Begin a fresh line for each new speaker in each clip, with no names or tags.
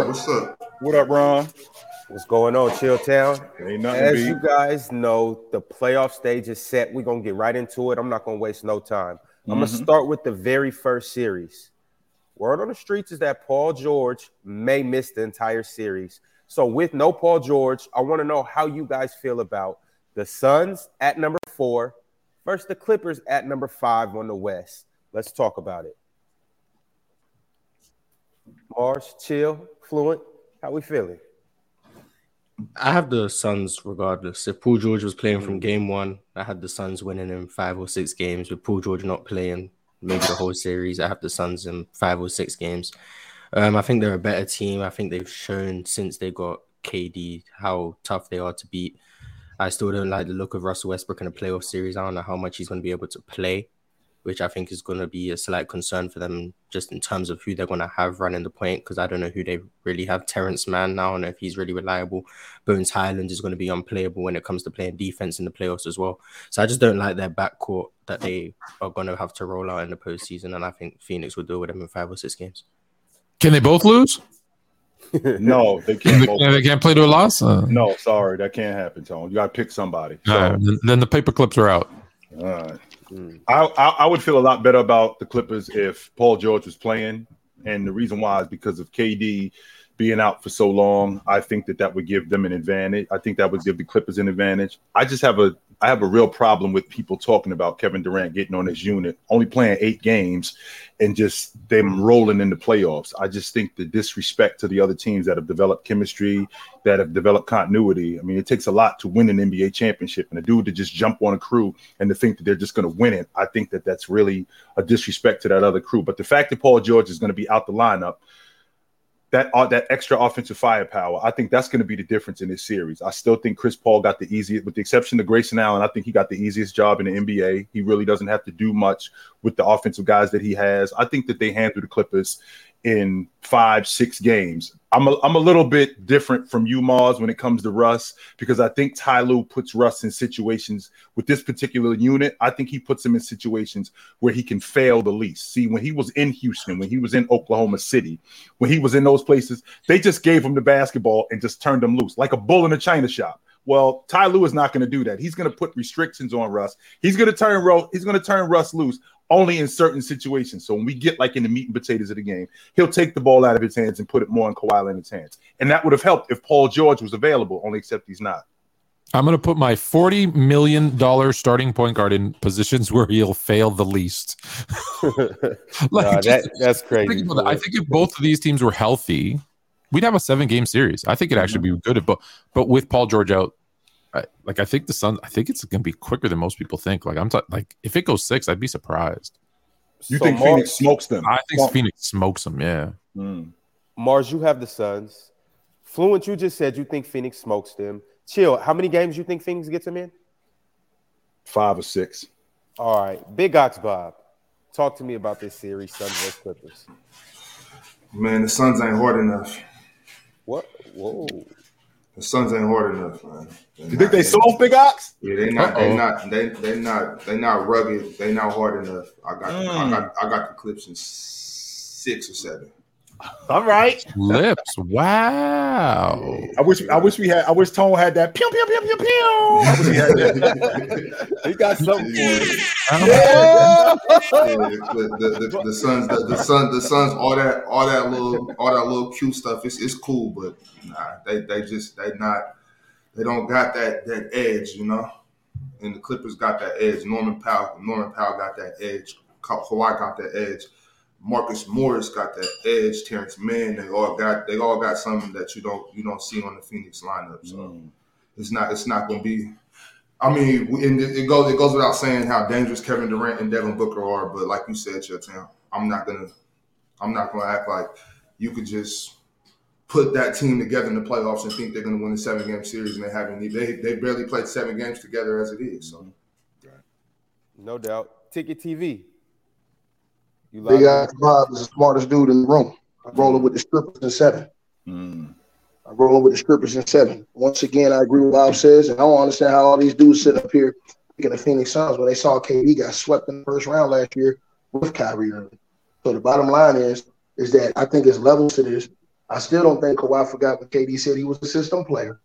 up? What's up?
What up, Ron?
What's going on, Chill Town?
Ain't nothing
As
beat.
you guys know, the playoff stage is set. We're gonna get right into it. I'm not gonna waste no time. I'm gonna
mm-hmm.
start with the very first series. Word on the streets is that Paul George may miss the entire series. So, with no Paul George, I want to know how you guys feel about the Suns at number four versus the Clippers at number five on the West. Let's talk about it. Marz, chill, fluent. How we feeling?
I have the Suns regardless. If Paul George was playing from game one, I had the Suns winning in five or six games. With Paul George not playing, maybe the whole series, I have the Suns in five or six games. Um, I think they're a better team. I think they've shown since they got KD how tough they are to beat. I still don't like the look of Russell Westbrook in a playoff series. I don't know how much he's going to be able to play, which I think is going to be a slight concern for them just in terms of who they're going to have running the point because I don't know who they really have. Terrence Mann now, I don't know if he's really reliable. Bones Hyland is going to be unplayable when it comes to playing defense in the playoffs as well. So I just don't like their backcourt that they are going to have to roll out in the postseason. And I think Phoenix will deal with them in five or six games.
Can they both lose?
No, they
They,
can't. both-
they can't play to a loss. Uh,
No, sorry, that can't happen, Tone. You got to pick somebody.
all right, then- then the paper clips are out.
All right. Mm. I, I I would feel a lot better about the Clippers if Paul George was playing, and the reason why is because of KD being out for so long. I think that that would give them an advantage. I think that would give the Clippers an advantage. I just have a I have a real problem with people talking about Kevin Durant getting on his unit, only playing eight games, and just them rolling in the playoffs. I just think the disrespect to the other teams that have developed chemistry, that have developed continuity. I mean, it takes a lot to win an NBA championship, and a dude to just jump on a crew and to think that they're just going to win it. I think that that's really a disrespect to that other crew. But the fact that Paul George is going to be out the lineup, that uh, that extra offensive firepower, I think that's going to be the difference in this series. I still think Chris Paul got the easiest, with the exception of Grayson Allen. I think he got the easiest job in the NBA. He really doesn't have to do much with the offensive guys that he has. I think that they handle the Clippers in five, six games. I'm a, I'm a little bit different from you, Marz, when it comes to Russ, because I think Ty Lue puts Russ in situations with this particular unit. I think he puts him in situations where he can fail the least. See, when he was in Houston, when he was in Oklahoma City, when he was in those places, they just gave him the basketball and just turned him loose like a bull in a china shop. Well, Ty Lue is not going to do that. He's going to put restrictions on Russ. He's going to turn Russ. He's going to turn Russ loose only in certain situations. So when we get like in the meat and potatoes of the game, he'll take the ball out of his hands and put it more in Kawhi Leonard's hands. And that would have helped if Paul George was available, only except he's not.
I'm going to put my $40 million starting point guard in positions where he'll fail the least. Like,
Nah,
just-
that, that's
think
crazy.
about. I think if both of these teams were healthy, we'd have a seven game series. I think it'd actually be good. If, but, but with Paul George out, I, like I think the Suns, I think it's going to be quicker than most people think. Like I'm t- like if it goes six, I'd be surprised.
You
So
think
Marz-
Phoenix smokes them?
I think
Well,
Phoenix smokes them. Yeah.
mm.
Marz, you have the Suns. Fluent, you just said you think Phoenix smokes them. Chill. How many games you think Phoenix gets them in?
five or six.
All right, Big Ox Bob, talk to me about this series, Suns vs Clippers.
Man, the Suns ain't hard enough.
What? Whoa.
The Suns ain't hard enough, man. They're
You think
not-
they soft, Big Ox?
Yeah, they not. They
Uh-oh.
not. They they not. They not rugged. They not hard enough. I got. I
Mm.
got. I got the clips in six or seven.
All right.
Lips. Wow.
I wish I wish we had I wish Tone had that pew pew pew pew pew. I wish he had that.
He got something for it.
Yeah, the, the, the, the Suns, the, the Suns, the Suns, all that, all that little, all that little cute stuff. It's it's cool, but nah, they they just they not, they don't got that that edge, you know. And the Clippers got that edge. Norman Powell, Norman Powell got that edge. Ka- Kawhi got that edge. Marcus Morris got that edge. Terrence Mann, they all got they all got something that you don't you don't see on the Phoenix lineup. So
Mm.
it's not it's not going to be. I mean, and it goes it goes without saying how dangerous Kevin Durant and Devin Booker are. But like you said, Chilltown, I'm not gonna I'm not gonna act like you could just put that team together in the playoffs and think they're gonna win a seven game series and they haven't. They they barely played seven games together as it is. So
No doubt. Ticket TV. You
Big? Ass Bob is the smartest dude in the room. I'm rolling with the strippers in seven.
Mm.
I'm rolling with the strippers in seven. Once again, I agree with what Bob says, and I don't understand how all these dudes sit up here picking the Phoenix Suns when they saw KD got swept in the first round last year with Kyrie Irving. So the bottom line is, is that I think it's levels to this. I still don't think Kawhi forgot what KD said he was a system player.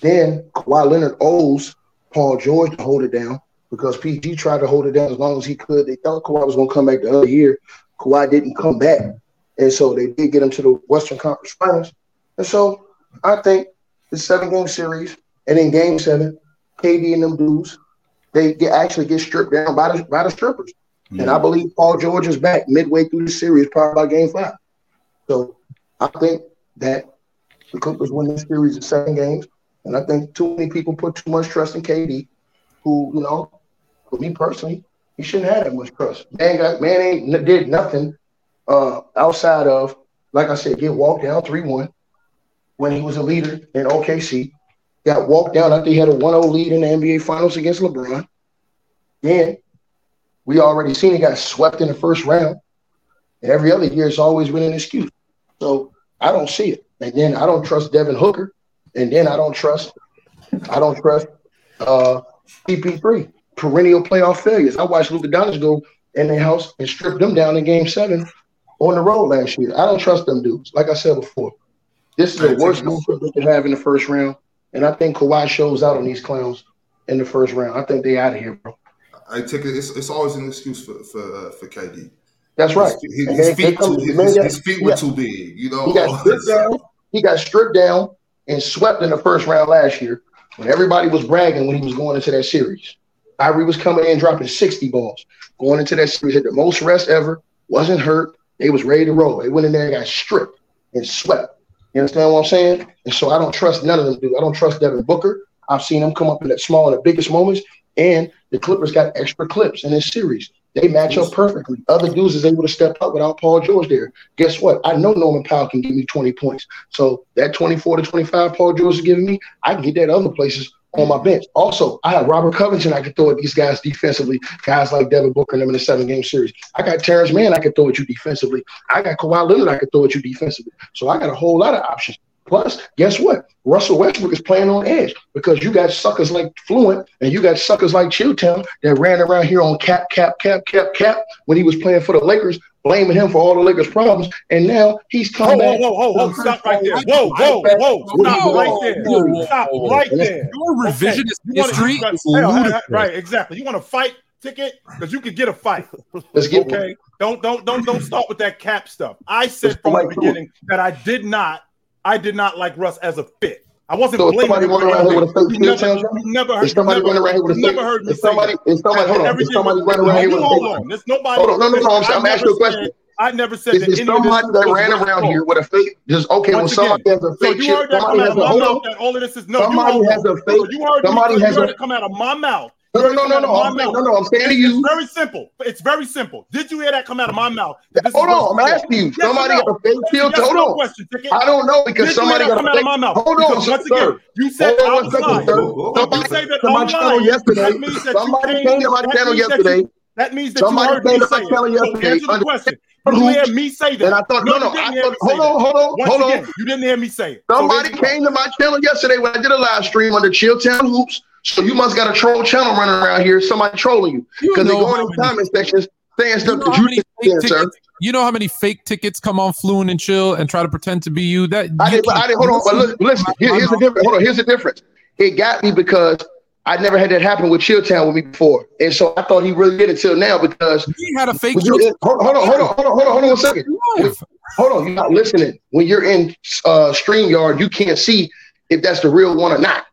Then Kawhi Leonard owes Paul George to hold it down because PG tried to hold it down as long as he could. They thought Kawhi was going to come back the other year. Kawhi didn't come back. And so they did get him to the Western Conference Finals. And so I think the seven game series and in game seven, KD and them dudes, they get, actually get stripped down by the, by the strippers. Mm-hmm. And I believe Paul George is back midway through the series, probably by game five. So I think that the Clippers win this series in seven games. And I think too many people put too much trust in KD, who, you know, for me personally, he shouldn't have that much trust. Man got man ain't did nothing uh, outside of, like I said, get walked down 3-1 when he was a leader in OKC. Got walked down after he had a 1-0 lead in the NBA Finals against LeBron. Then we already seen he got swept in the first round. And every other year, it's always been an excuse. So I don't see it. And then I don't trust Devin Booker. And then I don't trust, I don't trust uh, CP3, perennial playoff failures. I watched Luka Doncic go in the house and strip them down in Game Seven on the road last year. I don't trust them dudes. Like I said before, this is the worst matchup they could have in the first round. And I think Kawhi shows out on these clowns in the first round. I think they out of here, bro.
I take it. It's, it's always an excuse for for uh, for KD.
That's right.
His, his, his feet, too, his, his, feet were too big. You know,
he got stripped down. He got stripped down and swept in the first round last year when everybody was bragging when he was going into that series. Kyrie was coming in dropping 60 balls, going into that series, had the most rest ever, wasn't hurt. They was ready to roll. They went in there and got stripped and swept. You understand what I'm saying? And so I don't trust none of them, dude. I don't trust Devin Booker. I've seen him come up in that small in the biggest moments. And the Clippers got extra clips in this series. They match up perfectly. Other dudes is able to step up without Paul George there. Guess what? I know Norman Powell can give me 20 points. So that 24 to 25 Paul George is giving me, I can get that other places on my bench. Also, I have Robert Covington I can throw at these guys defensively, guys like Devin Booker and them in a seven game series. I got Terrence Mann I can throw at you defensively. I got Kawhi Leonard I can throw at you defensively. So I got a whole lot of options. Plus, guess what? Russell Westbrook is playing on edge because you got suckers like Fluent and you got suckers like Chilltown that ran around here on cap, cap, cap, cap, cap when he was playing for the Lakers, blaming him for all the Lakers' problems. And now he's coming.
Whoa, whoa, whoa, whoa, whoa. Stop right there. Whoa, whoa, whoa. Stop right there. Stop right there.
Your revisionist
You wanna-
history is ludicrous.
Right, exactly. You want to fight ticket because you could get a fight.
Let's get one.
Okay, don't don't don't don't start with that cap stuff. I said from the beginning that I did not, I did not like Russ as a fit. I wasn't
So
blaming
somebody running around here with a fake Chilltown?
you never heard.
Is somebody running around here with a fake?
never heard me
Is somebody? Is somebody? Hold on. Is somebody running around here with a
hold
fake?
on. There's nobody.
Hold on. No, no, no. I'm,
I
I'm
never
asking you a question.
I never said
Is
that
there
any of this
somebody that ran around here with a fake? Just okay.
Once
somebody
again,
has a fake.
So
you
heard that
somebody
come out
has
of
a
my
hold
mouth that all of this is no.
Somebody
you
has a fake-
You heard,
somebody
me,
has a-
come out of my mouth.
No, no, no, no, I'm
of my
saying-
mouth.
no, no, I'm saying to you-
It's very simple. It's very simple. Did you hear that come out of my mouth?
Hold on. I'm asking you. Somebody got a fake chip. Hold
no
on. I don't know because somebody
you hear that
got a
come out of
fake.
my mouth?
Hold on,
once
sir.
again, you said
Hold on
I
one
was
second,
lying.
sir. Somebody
that
came to my channel yesterday.
That means that
Somebody came to my channel yesterday.
That means that
Somebody
you heard
came
me
to my
say it.
channel
So
yesterday
answer the question. You hear me say that?
And I thought, no, no, I thought, hold on, hold on,
Once
hold
again,
on.
you didn't hear me say it.
Somebody came to my channel yesterday when I did a live stream under Chilltown Hoops. So you must got a troll channel running around here. Somebody trolling you
You
because they
know
go in the comment sections saying
You
stuff
know,
that you didn't say, sir.
you know how many fake tickets come on Fluent and Chill and try to pretend to be you? That
I didn't, I didn't, hold on, but look, listen, here- here's the difference. Hold on, here's the difference. It got me because I never had that happen with Chilltown with me before. And so I thought he really did until now because
He had a fake.
you're hold, hold on, hold on, hold on, hold on, hold on one second. Hold on, you're not listening. When you're in uh StreamYard, you can't see if that's the real one or not.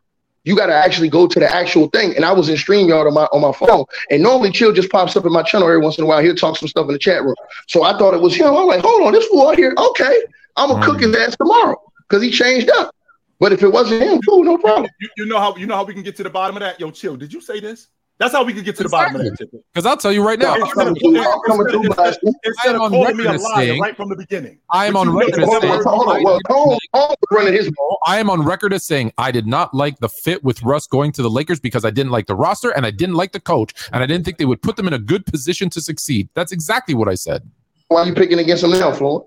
You got to actually go to the actual thing. And I was in StreamYard on my on my phone. And normally Chill just pops up in my channel every once in a while. He'll talk some stuff in the chat room. So I thought it was him. I'm like, hold on, this out here. Okay, I'm gonna cook his ass tomorrow because he changed up. But if it wasn't him, cool, no problem.
You, you know how you know how we can get to the bottom of that? Yo, chill. Did you say this? That's how we can get to the bottom of that.
Because I'll tell you right now,
I'm coming through. I'm coming through, Blasty.
Instead of
on
calling me a
record as
liar
saying-
right from the beginning.
I am on record as saying,
on, hold on. Well, Tone, Tone was running his
I am on record as saying I did not like the fit with Russ going to the Lakers because I didn't like the roster and I didn't like the coach and I didn't think they would put them in a good position to succeed. That's exactly what I said.
Why are you picking against him now, Floyd?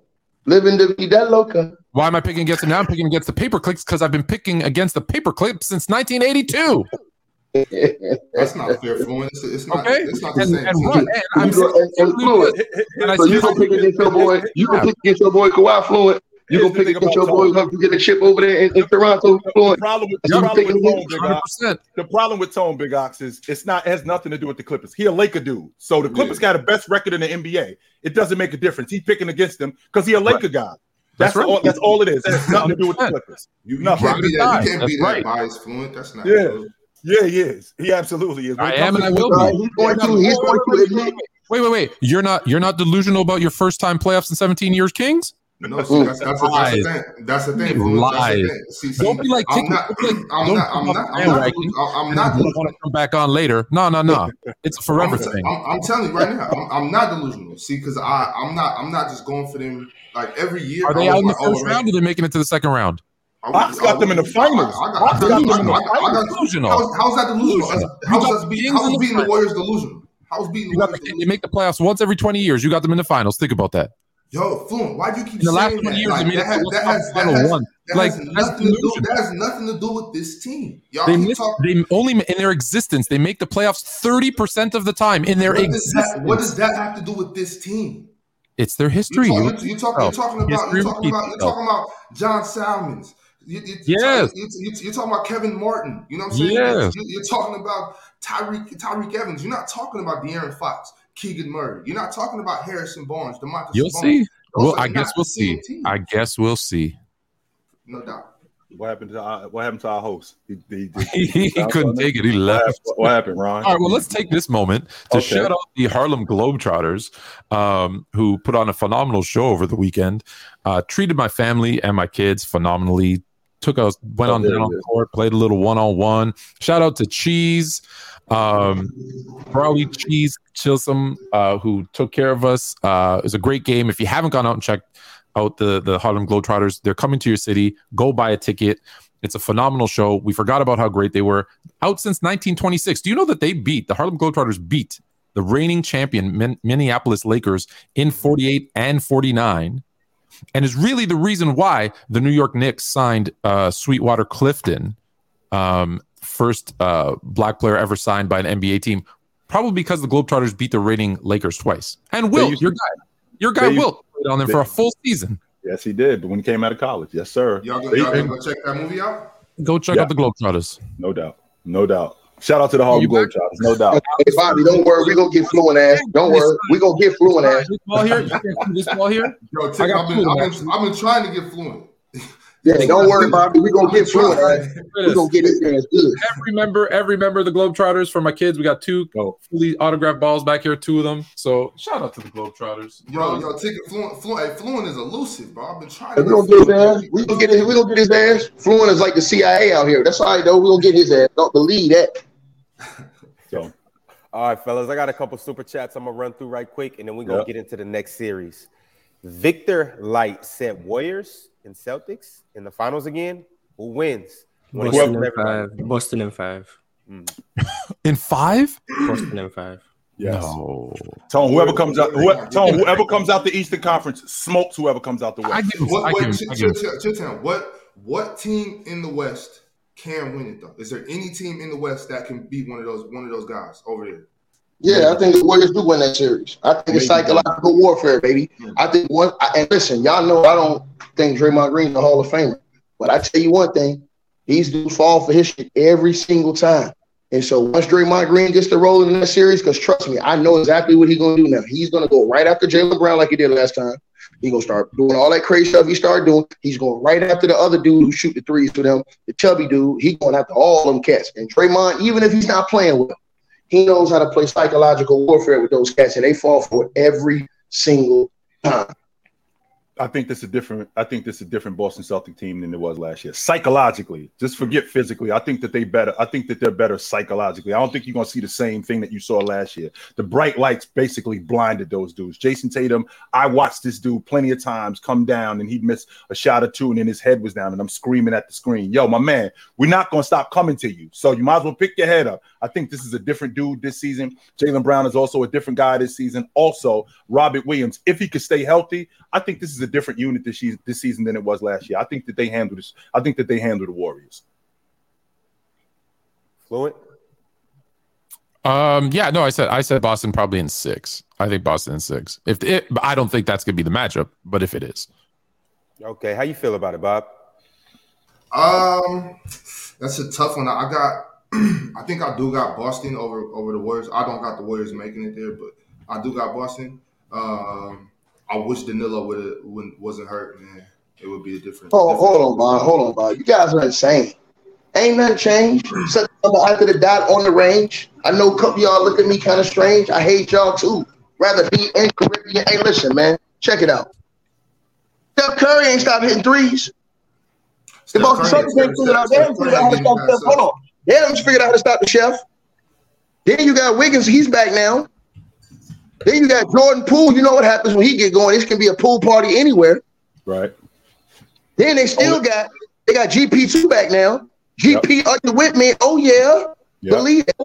Living to be that loca.
Why am I picking against them now? I'm picking against the paper clips because I've been picking against the paper clips since 1982.
That's not fair, Fluent. It's, it's not.
Okay,
It's not the
and,
same.
and,
team.
And I'm
You go- and- and Fluid.
and I
So you gonna pick against your boy? You gonna pick against your boy Kawhi Fluid? You gonna pick
Here's the thing
against your
about
boys up to get a chip over there in, in Toronto?
The
Fluent.
problem with, the problem with. Tone, Big Ox, the problem with Tone Big Ox is it's not it has nothing to do with the Clippers. He a Laker dude, so the Clippers got the best record in the NBA. It doesn't make a difference. He's picking against them because he a Laker guy. That's,
That's right.
all. That's all it is. It has nothing to do with the Clippers.
You, you
No,
can't be that. You can't
That's
be that
right.
biased fluent. That's not
Yeah.
good.
Yeah, he is. He absolutely is. When
I am and I will be.
he's going to. He's going to admit.
Wait, wait, wait. You're not you're not delusional about your first time playoffs in 17 years, Kings?
No, see, that's, that's, a, that's the thing. That's the thing.
He
Fluent. That's the
lies.
See, see,
Don't be like
I'm not.
don't be like-
I'm
don't.
I'm not. I'm not.
bandwagon
I'm
And
not.
then want to come back on later. No, no, no. It's a forever
I'm,
thing.
I'm, I'm telling you right now, I'm, I'm not delusional. See, because I, I'm not, I'm not just going for them. Like every year,
Are they out in the
oh,
first round or they making it to the second round?
I
Hawks got them in the finals.
I, I,
Hawks got them in the
I, I, I got
Delusional.
How's, how's that delusional?
Delusional.
How's,
You got
us how's
in the
beating the. Warriors delusional? How's beating
You
the Warriors
they
delusional?
make the playoffs once every 20 years. You got them in the finals. Think about that.
Yo, Fluent, why do you keep
In the last 20
that?
years,
Like,
they made
that, has,
to
that, has, that,
final
has,
one.
that
Like,
has
that's
nothing to do. That has nothing to do with this team. Y'all
They miss,
talking.
they only in their existence they make the playoffs 30% of the time in their
What does,
existence.
that, what does that have to do with this team?
it's their
You
history.
talk,
You-
you, you talk, you're talking about
History
you're talking about you're talking about John Salmons. You, you,
Yes.
you, you, you're talking about Kevin Martin. You know what I'm saying?
Yes.
You, you're talking about Tyreke Tyreke Evans. You're not talking about De'Aaron Fox, Keegan Murray. You're not talking about Harrison Barnes, Domantas.
You'll
Sabonis.
see.
Those
Well, I guess we'll see.
team.
I guess we'll see.
no doubt.
What happened to our, what happened to our host? He, he,
he couldn't take it. He left.
happened, what happened, Ron?
All right, well, let's take this moment to
Okay.
shout out the Harlem Globetrotters, um, who put on a phenomenal show over the weekend. Uh, treated my family and my kids phenomenally. Took us, went
Oh,
on down on court, played a little one on one. Shout out to Cheese, um, Brawley Cheese Chisholm, uh, who took care of us. Uh, it was a great game. If you haven't gone out and checked out the the Harlem Globetrotters, they're coming to your city. Go buy a ticket. It's a phenomenal show. We forgot about how great they were. Out since 1926. Do you know that they beat the Harlem Globetrotters beat the reigning champion Min- Minneapolis Lakers in 48 and 49? And is really the reason why the New York Knicks signed uh, Sweetwater Clifton, um, first uh, black player ever signed by an NBA team, probably because the Globetrotters beat the reigning Lakers twice. And Will,
used-
your guy, your guy
they-
Will played on them for a full season.
Yes, he did. But when he came out of college, yes, sir.
Y'all, gonna- y'all go check that movie out?
Go check
Yeah.
out the Globetrotters.
no doubt, no doubt. Shout out to the Harlem
You?
Globetrotters, no doubt.
Hey, Bobby, don't worry. We gonna get fluent ass. Don't worry. We gonna get fluent ass.
This ball here, you can't see this ball here.
Yo,
I
Tick,
got
I've been, I've, been, I've been trying to get fluent.
Yeah, don't worry, Bobby. We gonna get fluent ass. We
Every
gonna get his ass good.
member, every member of the Globetrotters for my kids. We got two fully autographed balls back here, two of them. So shout out to the Globetrotters.
Yo, yo, Tick, fluent, fluent, hey, fluent is elusive, bro. I've been trying
Hey,
to
we gonna get his ass. We gonna get his. We gonna get his ass. Fluent is like the CIA out here. That's all right though. We gonna get his ass. Don't believe that.
So
All right, fellas, I got a couple super chats I'm gonna run through right quick, and then we're gonna
Yep.
get into the next series. Victor Light said Warriors and Celtics in the finals again. Who wins? Wanna
Boston in
everybody.
five. Boston in five. Mm.
In five?
Boston in five.
yes,
No.
Tone. Whoever comes out, whoever, Tone. Whoever comes out the Eastern Conference smokes whoever comes out the
I
West.
give him,
What,
I
what,
give him, I
what, what team in the West can win it though? Is there any team in the West that can beat one of those one of those guys over there?
Yeah, I think the Warriors do win that series. I think it's psychological warfare, baby. I think one. And listen, y'all know I don't think Draymond Green's a Hall of Famer, but I tell you one thing: these dudes fall for his shit every single time. And so once Draymond Green gets the role in that series, because trust me, I know exactly what he's gonna do now. He's gonna go right after Jaylen Brown like he did last time. He's gonna start doing all that crazy stuff he started doing. He's going right after the other dude who shoot the threes for them, the chubby dude. He going after all them cats. And Draymond, even if he's not playing with them, he knows how to play psychological warfare with those cats, and they fall for it every single time.
I think this is a different. I think this is a different Boston Celtic team than it was last year. Psychologically, just forget physically. I think that they better. I think that they're better psychologically. I don't think you're gonna see the same thing that you saw last year. The bright lights basically blinded those dudes. Jayson Tatum. I watched this dude plenty of times come down and he'd miss a shot or two, and then his head was down, and I'm screaming at the screen, "Yo, my man, we're not gonna stop coming to you. So you might as well pick your head up." I think this is a different dude this season. Jaylen Brown is also a different guy this season. Also, Robert Williams, if he could stay healthy, I think this is a different unit this season, this season than it was last year. I think that they handled this. I think that they handled the Warriors.
Fluent.
Um, yeah, no, I said I said Boston probably in six. I think Boston in six. If it, but I don't think that's gonna be the matchup, but if it is,
Okay, how you feel about it, Bob?
Um, that's a tough one. I got. I think I do got Boston over over the Warriors. I don't got the Warriors making it there, but I do got Boston. Um, I wish Danilo would wasn't hurt, man. It would be a different.
Hold,
different
hold on, Bob. Hold on, Bob. You guys are insane. Ain't nothing changed. Except after the dot on the range. I know a couple of y'all look at me kind of strange. I hate y'all too. Rather be in Caribbean. Hey, listen, man. Check it out. Steph Curry ain't stopped hitting threes. The Boston Celtics ain't figured out. They haven't figured out how to stop Hold on. Haven't figured out how to stop the chef. Then you got Wiggins. He's back now. Then you got Jordan Poole. You know what happens when he get going? This can be a pool party anywhere.
Right.
Then they still oh, got they got GP two back now. GP yep. under with me. Oh yeah, yep. believe it.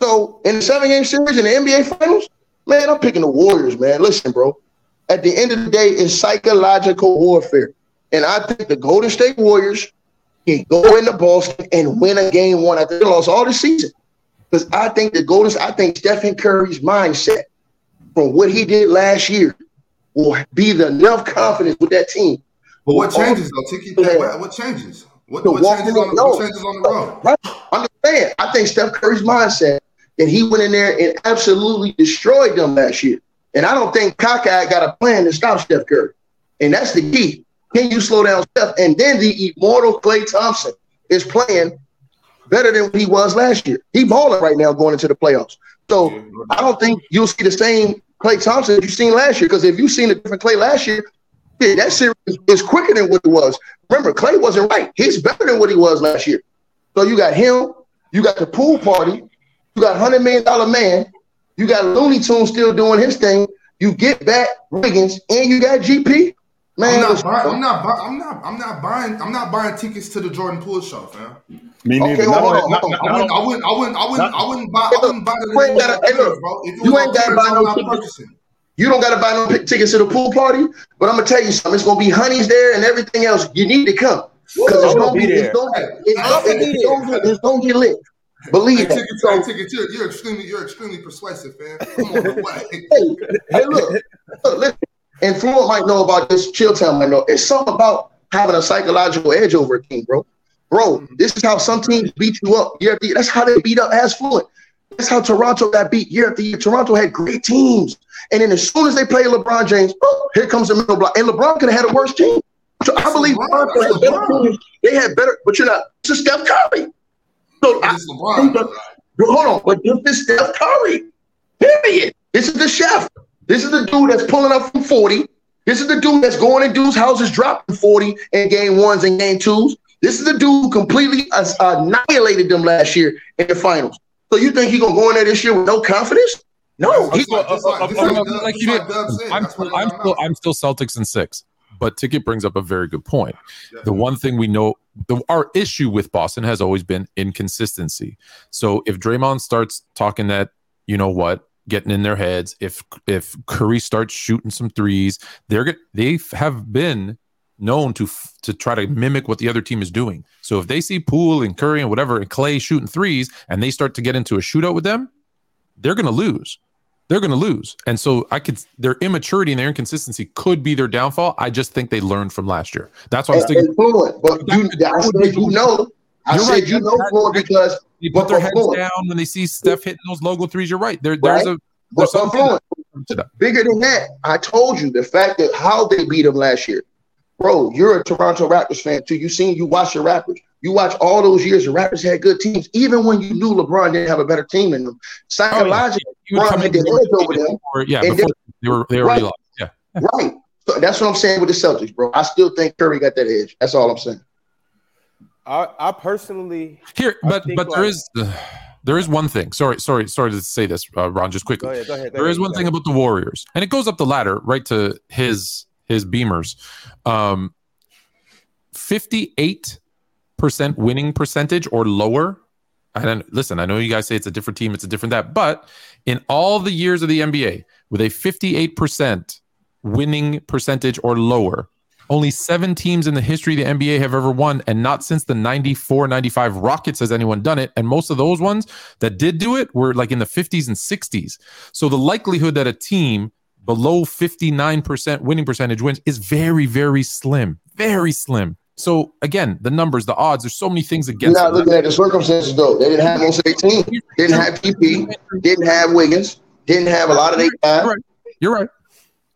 So in the seven game series in the NBA Finals, man, I'm picking the Warriors. Man, listen, bro. At the end of the day, it's psychological warfare, and I think the Golden State Warriors can go into Boston and win a game one after they lost all the season. Because I think the Golden, I think Stephen Curry's mindset from what he did last year will be the enough confidence with that team.
But what changes though, Tiki? What, what changes? What, what changes, on the, what changes on the road?
Right. I'm. I think Steph Curry's mindset that he went in there and absolutely destroyed them last year. And I don't think Kaka got a plan to stop Steph Curry. And that's the key. Can you slow down Steph? And then the immortal Klay Thompson is playing better than he was last year. He balling right now going into the playoffs. So I don't think you'll see the same Klay Thompson that you've seen last year. Because if you've seen a different Klay last year, yeah, that series is quicker than what it was. Remember, Klay wasn't right. He's better than what he was last year. So you got him, you got the pool party, you got hundred million dollar man, you got Looney Tune still doing his thing. You get back Wiggins, and you got GP.
Man, I'm not, buying, I'm not, buy, I'm not, I'm not buying, I'm not buying tickets to the Jordan Poole show, fam.
Me neither.
Okay, hold on, hold on. I, wouldn't, I wouldn't, I wouldn't, I wouldn't, I wouldn't buy, I wouldn't buy the.
You ain't gotta, hey, look, bro. you ain't gotta buy no tickets. You don't got to buy no tickets to the pool party, but I'm gonna tell you something. It's gonna be honeys there and everything else. You need to come because it's gonna be, it's gonna, it's, gonna, get lit. Believe
hey,
that.
So, ticket, you're, you're extremely, you're extremely persuasive, man. Come on
hey, hey, look, look, listen. And Fluent might know about this. Chilltown might know. It's something about having a psychological edge over a team, bro. Bro, this is how some teams beat you up year after year. That's how they beat up as Fluent. That's how Toronto got beat year after year. Toronto had great teams. And then as soon as they play LeBron James, oh, here comes the middle block. And LeBron could have had a worse team. So I believe had better teams. They had better, but you're not. This is Steph Curry. So I, hold on, but this is Steph Curry. Period. This is the chef. This is the dude that's pulling up from 40. This is the dude that's going in dudes' houses, dropping 40 in game ones and game twos. This is the dude who completely annihilated them last year in the finals. So you think he's gonna go in there this year with no confidence? No, he's like,
like you did. I'm, I'm still, I'm still Celtics in six. But Ticket brings up a very good point. The one thing we know, the, our issue with Boston has always been inconsistency. So if Draymond starts talking that, you know what, getting in their heads, if if Curry starts shooting some threes, they're they have been known to to try to mimic what the other team is doing. So if they see Poole and Curry and whatever and Klay shooting threes, and they start to get into a shootout with them, they're going to lose they're going to lose. And so I could their immaturity and their inconsistency could be their downfall. I just think they learned from last year. That's why I'm sticking.
But you, I said you know. I you're said right. you know fluent because
they put their heads down when they see Steph hitting those logo threes. You're right. There, there's right? a there's but,
fluent. Bigger than that, I told you the fact that how they beat them last year, bro. You're a Toronto Raptors fan too. You seen you watch the Raptors. You watch all those years, the Raptors had good teams, even when you knew LeBron didn't have a better team in them. Psychologically, oh, yeah. LeBron had the edge over them.
Or, yeah, before they were they were right. lost. Yeah,
right. So that's what I'm saying with the Celtics, bro. I still think Curry got that edge. That's all I'm saying.
I, I personally
here, but but like, there is. Uh, there is one thing. Sorry, sorry, sorry to say this, uh, Ron. Just quickly,
go ahead, go ahead, go
there
ahead,
is one thing about the Warriors, and it goes up the ladder right to his his Beamers. Um, Fifty-eight percent winning percentage or lower. And listen, I know you guys say it's a different team, it's a different that, but in all the years of the NBA, with a 58% winning percentage or lower, only seven teams in the history of the NBA have ever won, and not since the 94 95 Rockets has anyone done it. And most of those ones that did do it were like in the 50s and 60s. So the likelihood that a team below 59% winning percentage wins is very, very slim. Very slim. So again, the numbers, the odds, there's so many things
You're
against
not
them.
looking at the circumstances though. They didn't have most of their team. Didn't have PP. Didn't have Wiggins. Didn't have a lot of their guys.
You're right. You're right.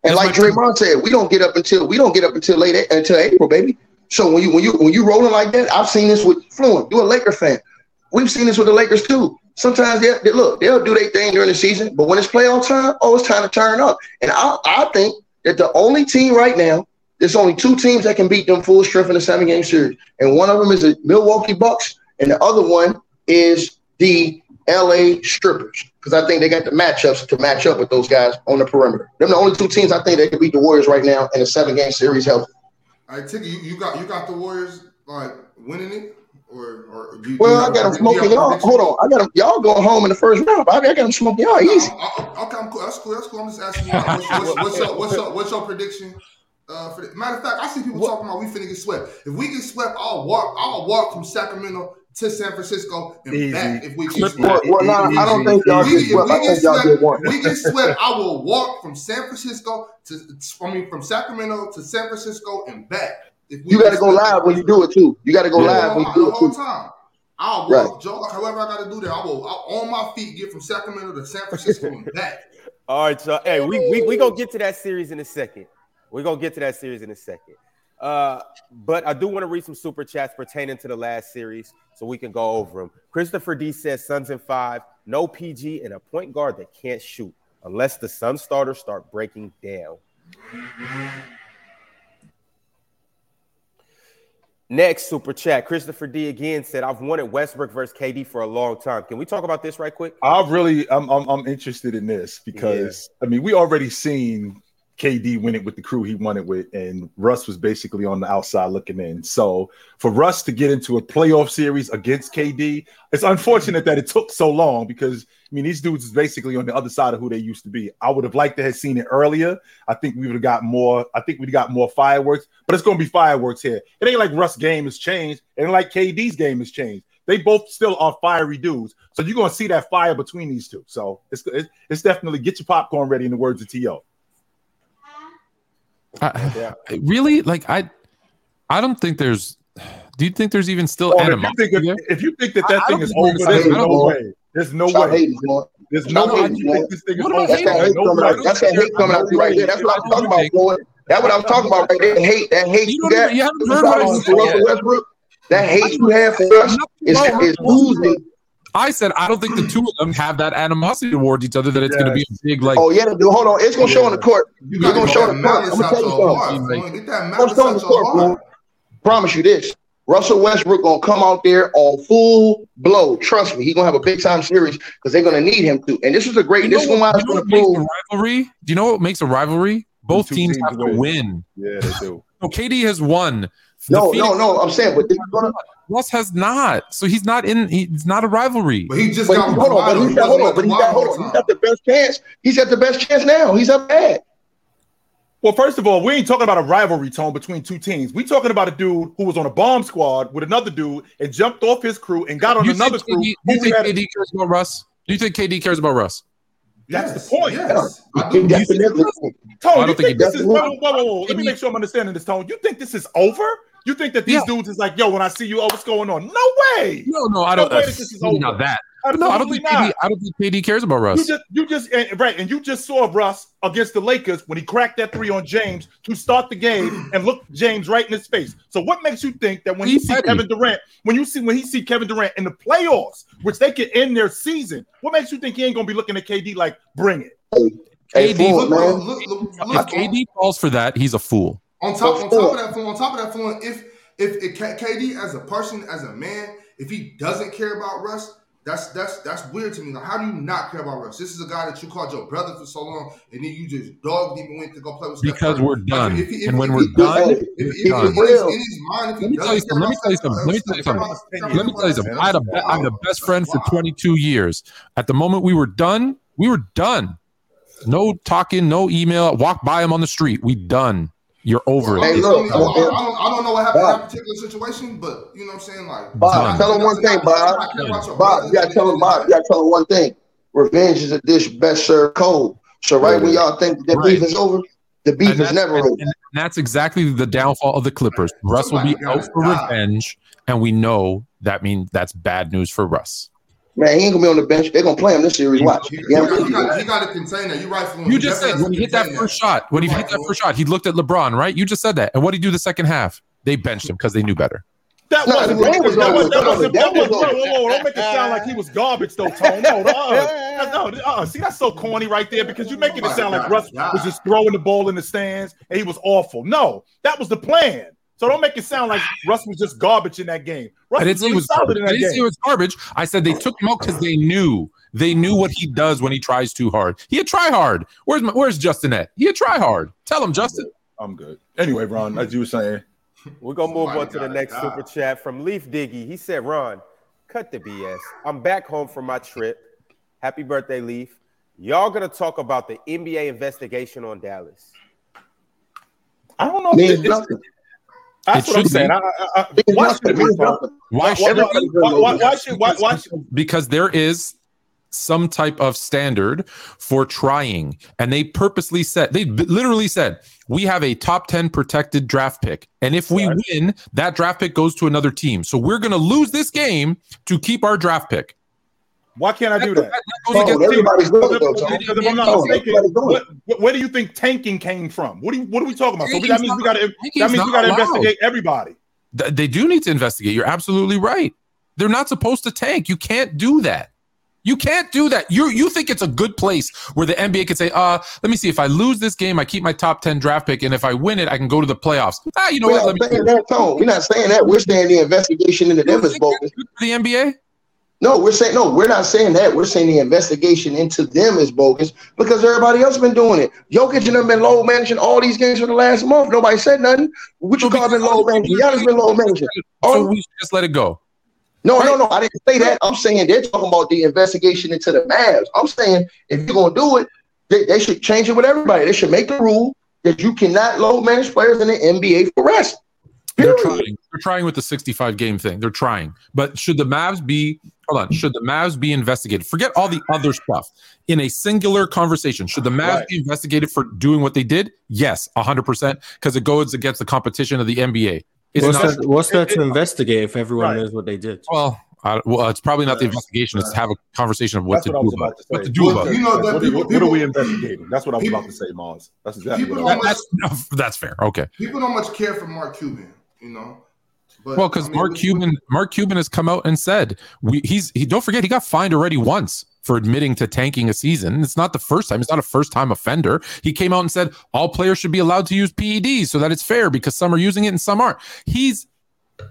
And like
That's
Draymond said, we don't get up until we don't get up until late until April, baby. So when you when you when you rolling like that, I've seen this with Fluent. You're a Laker fan. We've seen this with the Lakers too. Sometimes they, they look, they'll do their thing during the season, but when it's playoff time, oh, it's time to turn up. And I, I think that the only team right now, there's only two teams that can beat them full strength in a seven game series, and one of them is the Milwaukee Bucks, and the other one is the LA Strippers because I think they got the matchups to match up with those guys on the perimeter. They're the only two teams I think that could beat the Warriors right now in a seven game series healthy.
All right, Tiki, you, you got you got the Warriors like winning it, or or do you,
Well,
do you
I got them
do you have
smoking y'all. Hold on, I got them. Y'all going home in the first round. I got them smoking y'all easy.
No, I- I- okay, I'm cool. That's cool. That's cool. I'm just asking you. What's, what's, what's your what's your what's your prediction? Uh, for the, matter of fact, I see people talking about we finna get swept. If we get swept, I'll walk. I'll walk from Sacramento to San Francisco and
Easy.
back. If we get
Clip
swept,
Well, well nah, I don't think y'all
If
get
we.
I
get
think y'all
swept,
get one.
if we get swept, I will walk from San Francisco to I mean from Sacramento to San Francisco and back. If we
You got to go live when you do it too. You got to go
Yeah.
live when you do it
whole
too.
time. I'll
Right.
walk, jog, however I got to do that. I will I'll, on my feet get from Sacramento to San Francisco and back.
All right, so hey, we we we gonna get to that series in a second. We're gonna get to that series in a second. Uh, but I do want to read some super chats pertaining to the last series so we can go over them. Christopher D says Suns in five, no PG, and a point guard that can't shoot unless the Sun starters start breaking down. Next super chat, Christopher D again said, I've wanted Westbrook versus KD for a long time. Can we talk about this right quick?
I really, I'm, I'm, I'm interested in this because I mean, we already seen KD win it with the crew he won it with, and Russ was basically on the outside looking in. So for Russ to get into a playoff series against KD, it's unfortunate that it took so long because I mean, these dudes is basically on the other side of who they used to be. I would have liked to have seen it earlier. I think we would have got more. I think we'd got more fireworks, but it's going to be fireworks here. It ain't like Russ' game has changed, ain't like KD's game has changed. They both still are fiery dudes, so you're going to see that fire between these two. So it's, it's definitely get your popcorn ready. In the words of To.
I, really? Like I, I don't think there's. Do you think there's even still
Oh, if, you
animosity?
think,
there?
if you think that that
I
thing
don't
is over,
gonna
there's no
no.
way. There's no
Stop
way.
hating, Floyd.
There's
Stop
no way
hating,
you think this thing is
about
over.
That's that hate coming out. That's that hate coming out you right there. That's what I'm talking about, Floyd. That's what I'm talking about right there. Hate, that hate
You
you got.
you haven't heard what I said
for Russell
yet.
Westbrook. That hate you have for us is, is oozing.
I said I don't think the two of them have that animosity towards each other that it's going to be a big like.
Oh yeah, they do. Hold on, it's gonna show on the court.
You
You're gonna show
that
the court. I'm gonna tell you
your
something.
heart. Floyd. Get that
I'm showing the court, bro. Promise you this. Russell Westbrook gonna come out there on full blow. Trust me, he's gonna have a big time series because they're gonna need him to. And this is a great.
You know
this is why
what,
it's
you know
gonna
what
prove.
a rivalry? Do you know what makes a rivalry? Both teams
teams
have to
win.
win.
Yeah, they do.
So KD has won.
No,
The
no, no. I'm saying, but this is gonna.
Russ has not. So he's not in. He's not a rivalry.
But he just
But
got
he, hold on, but
Kawhi.
he's
He
got, hold on, but he's
with
got, hold on.
the
He's
time.
got the best chance. He's got the best chance now. He's up bad.
Well, first of all, we ain't talking about a rivalry tone between two teams. We talking about a dude who was on a bomb squad with another dude and jumped off his crew and got on
You
another
think
crew.
KD, you think
had-
KD cares about Russ? Do you think KD cares about Russ?
That's
Yes,
the point.
Yes, I
He
do.
definitely.
Tone,
I don't
you
think
think
he
this
does.
is whoa, whoa, whoa, whoa. Let me make sure I'm understanding this tone. You think this is over? You think that these
Yeah.
dudes is like, yo, when I see you, oh, what's going on? No way.
No, no, I don't.
No
way
that this is
maybe
over.
not that. But no, I don't
Absolutely
think KD. I don't think KD cares about Russ.
You
Russ.
just, you just, and, right, and you just saw Russ against the Lakers when he cracked that three on James to start the game and looked James right in his face. So, what makes you think that when you
He's
see
petty.
Kevin Durant, when you see when he see Kevin Durant in the playoffs, which they could end their season, what makes you think he ain't gonna be looking at KD like, bring it?
Hey,
KD
Floyd,
Look,
man.
look, look, look,
If KD falls for that, he's a fool.
On top, on top of that, on top of that, Floyd, if if, if K- KD as a person, as a man, if he doesn't care about Russ, that's that's that's weird to me. Like, how do you not care about Russ? This is a guy that you called your brother for so long, and then you just dogged him and went to go play with.
Because
Curry.
we're
Like,
done.
if he- if-
And when
if
we're
he
done,
if, if,
Keep
if
it
in, his,
real.
in his mind, if
Let me tell you something. Let me tell you something. Let me tell you something. Let me tell you something. I had a,
Curry,
I had the best friend for 22 years. At the moment we were done, we were done. No talking, no email. Walk by him on the street. We done. You're over
Hey,
it.
look,
I, don't, I, don't, I don't know what happened in that particular situation, but you know what I'm saying? Like,
Bob,
Done.
tell him one thing, Bob.
I care about your
Bob, you gotta tell him, Bob, you gotta tell him one thing. Revenge is a dish best served cold. So right when y'all think that
Right.
beef is over, the beef is never
and-
over.
and that's exactly the downfall of the Clippers. Russ will be out for
die.
revenge, and we know that means that's bad news for Russ.
Man, he ain't gonna be on the bench. They're gonna play him this series. Watch.
He, he,
Yeah,
got, he, got, he got a container. You right for.
You just said when he hit that first shot, when he hit that first shot, he looked at LeBron, right? You just said that. And what did he do the second half? They benched him because they knew better.
That
No,
wasn't
the
that
was
was that was
No,
that was
game was
whoa,
over.
whoa, whoa, don't make it sound like he was garbage though, Tone. No, no, uh, no, uh, see that's so corny right there because you're making it sound like Russ was just throwing the ball in the stands and he was awful. No, that was the plan. So don't make it sound like Russ was just garbage in that game. Russ
I didn't
was
say he was
solid
garbage.
in
I didn't say he was garbage. I said they took him out because they knew they knew what he does when he tries too hard. He a try hard. Where's my, where's Justin at? He a try hard. Tell him, Justin.
I'm good. Anyway, Ron, as you were saying,
We're gonna move on to the next
die.
super chat from Leaf Diggy. He said, Ron, cut the BS. I'm back home from my trip. Happy birthday, Leaf. Y'all gonna talk about the NBA investigation on Dallas.
I don't know. If
Means
it- it's,
nothing.
That's
It
what I'm saying.
be.
I, I, I, why should it be
Means
talked?
nothing.
Why
Why,
should
why,
it be?
why, why, why should why, why should
because there is some type of standard for trying and they purposely said they literally said we have a top 10 protected draft pick and if we
Right.
win that draft pick goes to another team so we're going to lose this game to keep our draft pick
why can't I do that?
goes
everybody's doing it though,
Because if I'm not mistaken,
everybody's doing it.
what, what- where do you think tanking came from? What do you, what are we talking about? So that means we got to that means we got to
allowed.
investigate everybody.
Th- they do need to investigate you're absolutely right they're not supposed to tank you can't do that you can't do that. You you think it's a good place where the NBA could say, uh, let me see. If I lose this game, I keep my top 10 draft pick. And if I win it, I can go to the playoffs. Ah, you know
We're
what? Let
not
me
saying that, Tom. We're not saying that. We're saying the investigation into
You
them is
think
bogus.
that's good for the NBA?
No, we're saying no. We're not saying that. We're saying the investigation into them is bogus because everybody else been doing it. Jokic and them been low managing all these games for the last month. Nobody said nothing. What you
So
call been low managing? Giannis been low managing.
So we just let it go.
no, no, no. I didn't say that. I'm saying they're talking about the investigation into the Mavs. I'm saying if you're gonna do it, they, they should change it with everybody. They should make the rule that you cannot low manage players in the NBA for rest.
They're trying. They're trying with the 65 game thing. They're trying. But should the Mavs be hold on? Should the Mavs be investigated? Forget all the other stuff. In a singular conversation, should the Mavs
Right.
be investigated for doing what they did? Yes, 100%, because it goes against the competition of the NBA. It's
What's,
not
there, what's there
it-
to investigate if everyone
Right.
knows what they did?
well. I, well, it's probably not the investigation. It's to have a conversation of what
That's
to
what
do about
about
it.
to
What to do
Well,
about it.
you know that
What, are-
people,
what are we
people,
investigating? That's what I was
people-
about to say, Marz. That's exactly what I was.
That- that's that's fair. Okay.
people don't much care for Mark Cuban, you know. But,
Well, because
I mean,
Mark
with-
Cuban, Mark Cuban has come out and said we, he's he. Don't forget, he got fined already once for admitting to tanking a season. It's not the first time. It's not a first time offender. He came out and said all players should be allowed to use PEDs so that it's fair because some are using it and some aren't. He's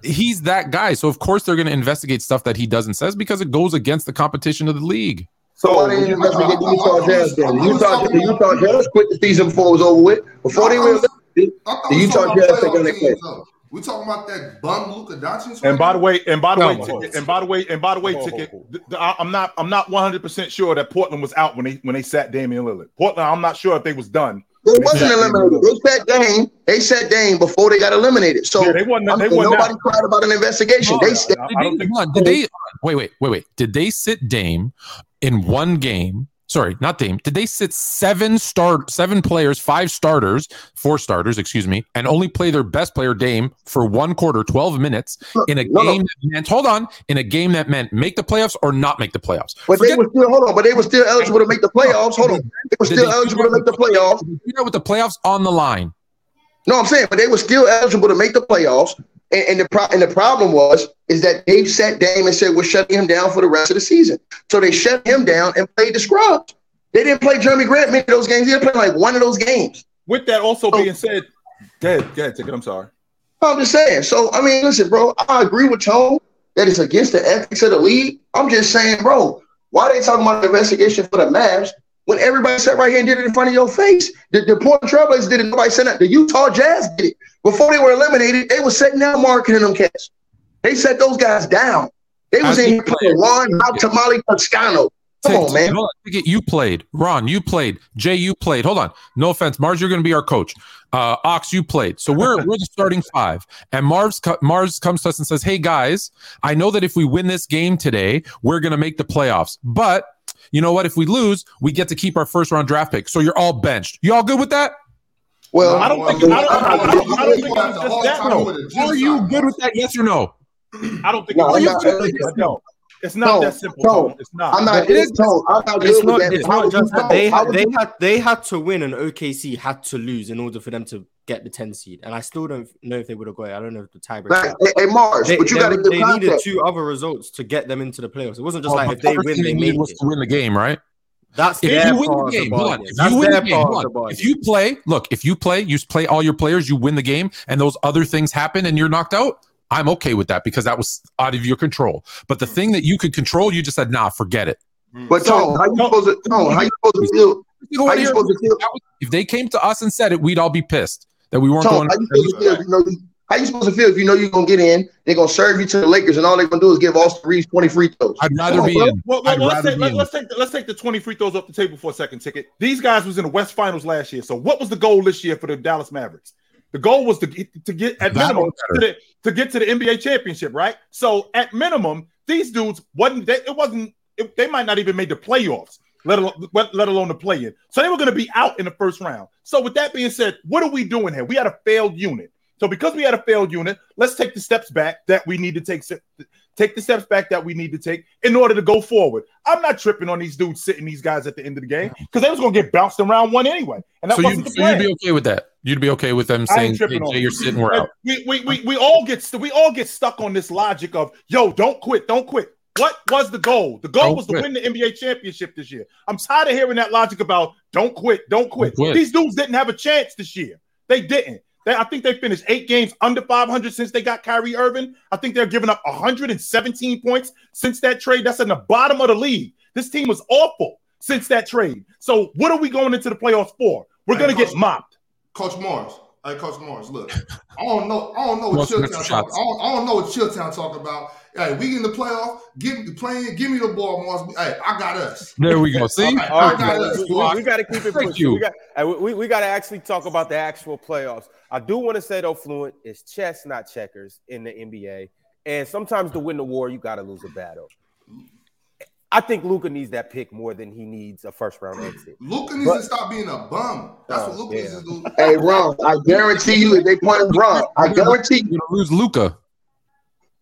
he's that guy. So of course they're going to investigate stuff that he does and says because it goes against the competition of the league.
So why didn't you investigate the Utah Jazz then? The Utah, the Utah Jazz quit the season before it was over with. Before they were
I
The Utah Jazz
about
take on
playoff
their
teams, though. We talking about that bum Luka Doncic.
And by the way, and by the
No,
way, ticket, and by the way, and by the way,
Oh,
ticket.
oh, oh.
th- th- I- I'm not, I'm not 100 percent sure that Portland was out when they when they sat Damian Lillard. Portland, I'm not sure if they was done.
They wasn't eliminated. They sat Dame. They sat Dame before they got eliminated. So
Yeah, they wasn't. They
saying
wasn't
nobody
out.
cried about an investigation.
No,
they
no,
said.
Did they,
think-
did they wait, wait, wait, wait? Did they sit Dame in one game? Sorry, not Dame. Did they sit seven start seven players, five starters, four starters, excuse me, and only play their best player Dame for one quarter, 12 minutes in a
No, no.
game that meant hold on, in a game that meant make the playoffs or not make the playoffs.
But
Forget-
they were still hold on. But they were still eligible to make the playoffs. Hold on. They were still
they
eligible to make the playoffs.
they do with the playoffs on the line.
No, I'm saying, but they were still eligible to make the playoffs. And, and the pro- and the problem was is that they sat Dame and said we're shutting him down for the rest of the season. So they shut him down and played the scrubs. They didn't play Jerami Grant many of those games. He didn't play like one of those games.
With that also
So-
being said, go ahead, go ahead, ticket. I'm sorry.
I'm just saying. So I mean, listen, bro. I agree with Tone that it's against the ethics of the league. I'm just saying, bro. Why they talking about investigation for the Mavs when everybody sat right here and did it in front of your face? The, the Portland Trailblazers did it. Nobody said that. The Utah Jazz did it before they were eliminated. They were setting down marketing them cats. They set those guys down. They was
As
in here playing Juan Hot Tamale Toscano. Come
Take-
on, man.
Hold on, Ticket, you played. Ron, you played. Jay, you played. Hold on. No offense. Marz, you're going to be our coach. Uh, Ox, you played. So we're we're the starting five. And Marz Marz comes to us and says, "Hey guys, I know that if we win this game today, we're going to make the playoffs. But you know what? If we lose, we get to keep our first round draft pick. So you're all benched. You all good with that?
Well,
I don't think. I don't, think it's just that. No.
Are you good with that? Yes or no?
I don't think.
No,
it's
I'm
just
not-
that. No, it's not
No,
that simple.
no.
It's not.
I'm not.
It is-
Tone, I'm not
It's not. It's not just that they had they had they had to win, and OKC had to lose in order for them to get the 10 seed. And I still don't know if they would have got it. I don't know if the tiebreaker.
Like, hey, hey, Marz,
They,
but you
they,
got to
they
give
needed two other results to get them into the playoffs. It wasn't just
Oh,
like if they win, they
you needed was
it.
to win the game, right?
That's
If you win the game,
the
hold on. If you win the game, hold on. if you play, look, if you play, you play all your players, you win the game, and those other things happen, and you're knocked out. I'm okay with that because that was out of your control. But the thing that you could control, you just said, "Nah, forget it." Mm.
But Tone, how you
No.
supposed to? Tone, how you supposed to feel?
You
How you
here-
supposed to feel?
if they came to us and said it, we'd all be pissed that we weren't
Tone,
going.
how you supposed to feel? You know, how you supposed to feel if you know you're gonna get in? They're gonna serve you to the Lakers, and all they're gonna do is give Austin Reaves 20 free throws.
I'd rather
on,
be
bro.
in.
Well, well, let's, take, let, us take the, let's take the 20 free throws off the table for a second, ticket. These guys was in the West Finals last year. So what was the goal this year for the Dallas Mavericks? The goal was to get, to get at
That
minimum to, the, to get to the NBA championship, right? So at minimum, these dudes wasn't they, it wasn't it, they might not even make the playoffs, let alone let, alone the play-in. So they were going to be out in the first round. So with that being said, what are we doing here? We had a failed unit. So because we had a failed unit, let's take the steps back that we need to take take the steps back that we need to take in order to go forward. I'm not tripping on these dudes sitting these guys at the end of the game because they was going to get bounced in round one anyway, and that
So,
wasn't
you,
the
so
plan.
you'd be okay with that? You'd be okay with them saying, "Hey, Jay, you're sitting, we're out."
We, we, we, we all get st- we all get stuck on this logic of yo, don't quit, don't quit. What was the goal? The goal
Don't
was
quit.
to win the NBA championship this year. I'm tired of hearing that logic about don't quit, don't quit.
Don't quit.
These dudes didn't have a chance this year. They didn't. They, I think they finished eight games under 500 since they got Kyrie Irving. I think they're giving up 117 points since that trade. That's in the bottom of the league. This team was awful since that trade. So what are we going into the playoffs for? We're
Hey,
going to get mopped.
Coach Morris. Hey, Coach Morris, look, I don't know, I don't know what
Most
Chilltown
extra
talk. I don't, I don't know what Chilltown talking about. Hey, we in the playoff. Give me playing. Give me the ball, Morris. Hey, I got us.
There we go. See,
All right, I got us.
we, we, got to keep it
Thank
pushing.
you.
We got we, we got to actually talk about the actual playoffs. I do want to say though, fluent is chess, not checkers in the NBA. And sometimes to win the war, you got to lose a battle. I think Luka needs that pick more than he needs a first round exit.
Luka needs
But-
to stop being a bum. That's
Oh,
what Luka
yeah.
needs to do.
Hey, Ron, I guarantee you if they punish Ron, I guarantee you.
you're gonna lose Luka.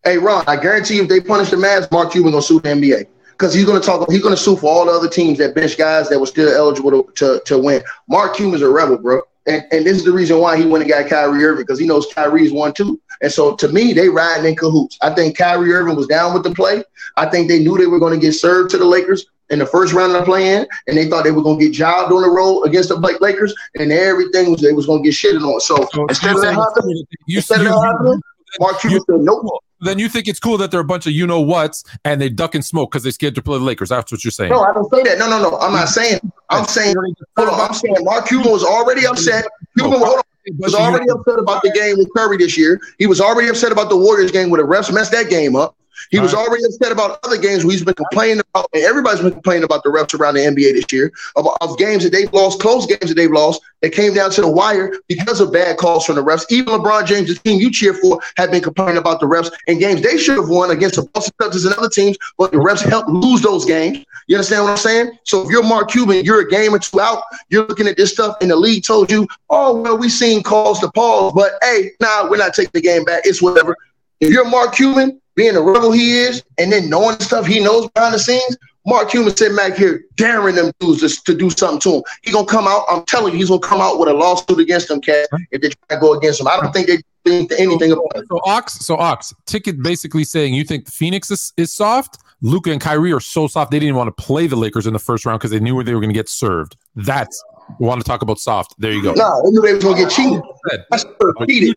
Hey, Ron, I guarantee you if they punish the Mavs, Mark Cuban gonna sue the NBA because he's gonna talk. He's gonna sue for all the other teams that bench guys that were still eligible to, to, to win. Mark Cuban's a rebel, bro, and and this is the reason why he went and got Kyrie Irving because he knows Kyrie's one too. And so to me, they riding in cahoots. I think Kyrie Irving was down with the play. I think they knew they were going to get served to the Lakers in the first round of the play-in, and they thought they were going to get jobbed on the road against the Blake Lakers, and everything was they was going to get shitted on. So
So
instead of that happening,
you,
instead of
you-
that happening, Mark Cuban
you-
said, "Nope."
Then you think it's cool that they're a bunch of you know whats and they duck and smoke because they scared to play the Lakers. That's what you're saying.
No, I don't say that. No, no, no. I'm not saying. I'm saying. Hold on. I'm saying Mark Cuban was already upset. Cuban hold on, was already upset about the game with Curry this year. He was already upset about the Warriors game where the refs messed that game up. He was already upset about other games where he's been complaining about, and everybody's been complaining about the refs around the NBA this year, of, of games that they've lost, close games that they've lost, that came down to the wire because of bad calls from the refs. Even LeBron James, the team you cheer for, have been complaining about the refs in games they should have won against the Boston Celtics and other teams, but the refs helped lose those games. You understand what I'm saying? So if you're Mark Cuban, you're a game or two out, you're looking at this stuff, and the league told you, oh, well, we seen calls to pause, but hey, nah, we're not taking the game back. It's whatever. If you're Mark Cuban, being a rebel he is, and then knowing the stuff he knows behind the scenes, Mark Cuban sitting back here daring them dudes to, to do something to him. He gonna come out. I'm telling you, he's gonna come out with a lawsuit against them, cat. If they try to go against him, I don't think they think anything about it.
So Ox, so Ox, ticket basically saying you think Phoenix is, is soft. Luka and Kyrie are so soft they didn't want to play the Lakers in the first round because they knew where they were going to get served. That's we want to talk about soft. There you go.
Nah, they knew they was gonna get cheated.
Said.
That's cheated.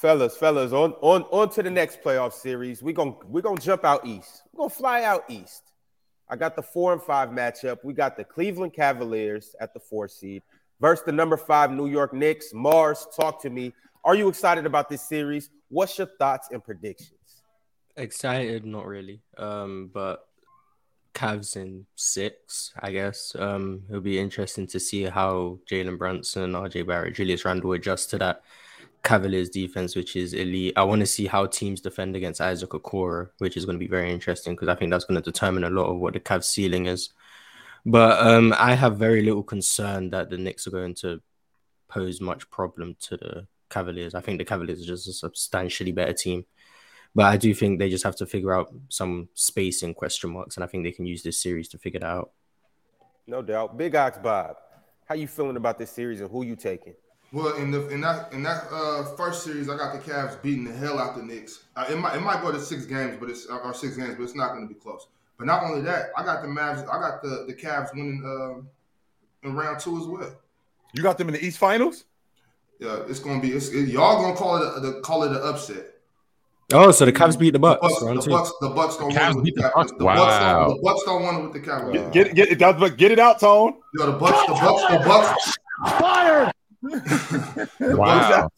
Fellas, fellas, on on on to the next playoff series. We're gonna we're gonna jump out east. We're gonna fly out east. I got the four and five matchup. We got the Cleveland Cavaliers at the four seed versus the number five New York Knicks. Marz, talk to me. Are you excited about this series? What's your thoughts and predictions?
Excited, not really. Um, but Cavs in six, I guess. Um, it'll be interesting to see how Jalen Brunson, RJ Barrett, Julius Randle adjust to that Cavaliers defense, which is elite. I want to see how teams defend against Isaac Okoro, which is going to be very interesting because I think that's going to determine a lot of what the Cavs ceiling is. But um, I have very little concern that the Knicks are going to pose much problem to the Cavaliers. I think the Cavaliers are just a substantially better team. But I do think they just have to figure out some spacing question marks, and I think they can use this series to figure that out.
No doubt. Big Ox Bob, how you feeling about this series and who you taking?
Well, in the in that in that uh, first series, I got the Cavs beating the hell out the Knicks. Uh, it might it might go to six games, but it's or six games, but it's not going to be close. But not only that, I got the Mavs. I got the the Cavs winning uh, in round two as well.
You got them in the East Finals.
Yeah, it's gonna be. It's, it, y'all gonna call it a, the call it an upset.
Oh, so the Cavs beat the Bucks.
The Bucks,
round
the
two.
Bucks, the Bucks don't
Cavs
win
beat
with
the
the
Bucks?
Cavs. The Bucks, don't, the Bucks don't win with the Cavaliers.
Get get it, get, get it out, Tone.
Yo, the Bucks, the Bucks, the Bucks,
Wow.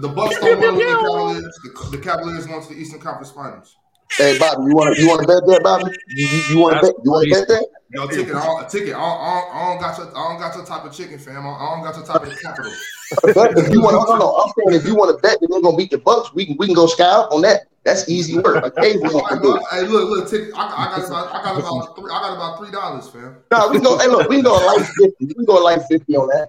the Bucks don't win with the Cavaliers. The, the Cavaliers won to the Eastern Conference Finals.
Hey, Bobby, you want to you want to bet that, Bobby? You, you, you want to
That's
bet? You want to bet that?
Yo, ticket, I don't, ticket. I don't, I, don't, I don't got your, I don't got your type of chicken, fam. I I don't got your type of capital.
But if you want, no, no, no. I'm saying if you want to bet that they're gonna beat the Bucks, we can we can go scout on that. That's easy work. Like, hey, we
All
can
right,
do it.
Hey, look, look. I, I got about, I got about, three, I got about three dollars, fam.
No, we can go. Hey, look, we can go like fifty. We can go like fifty on that.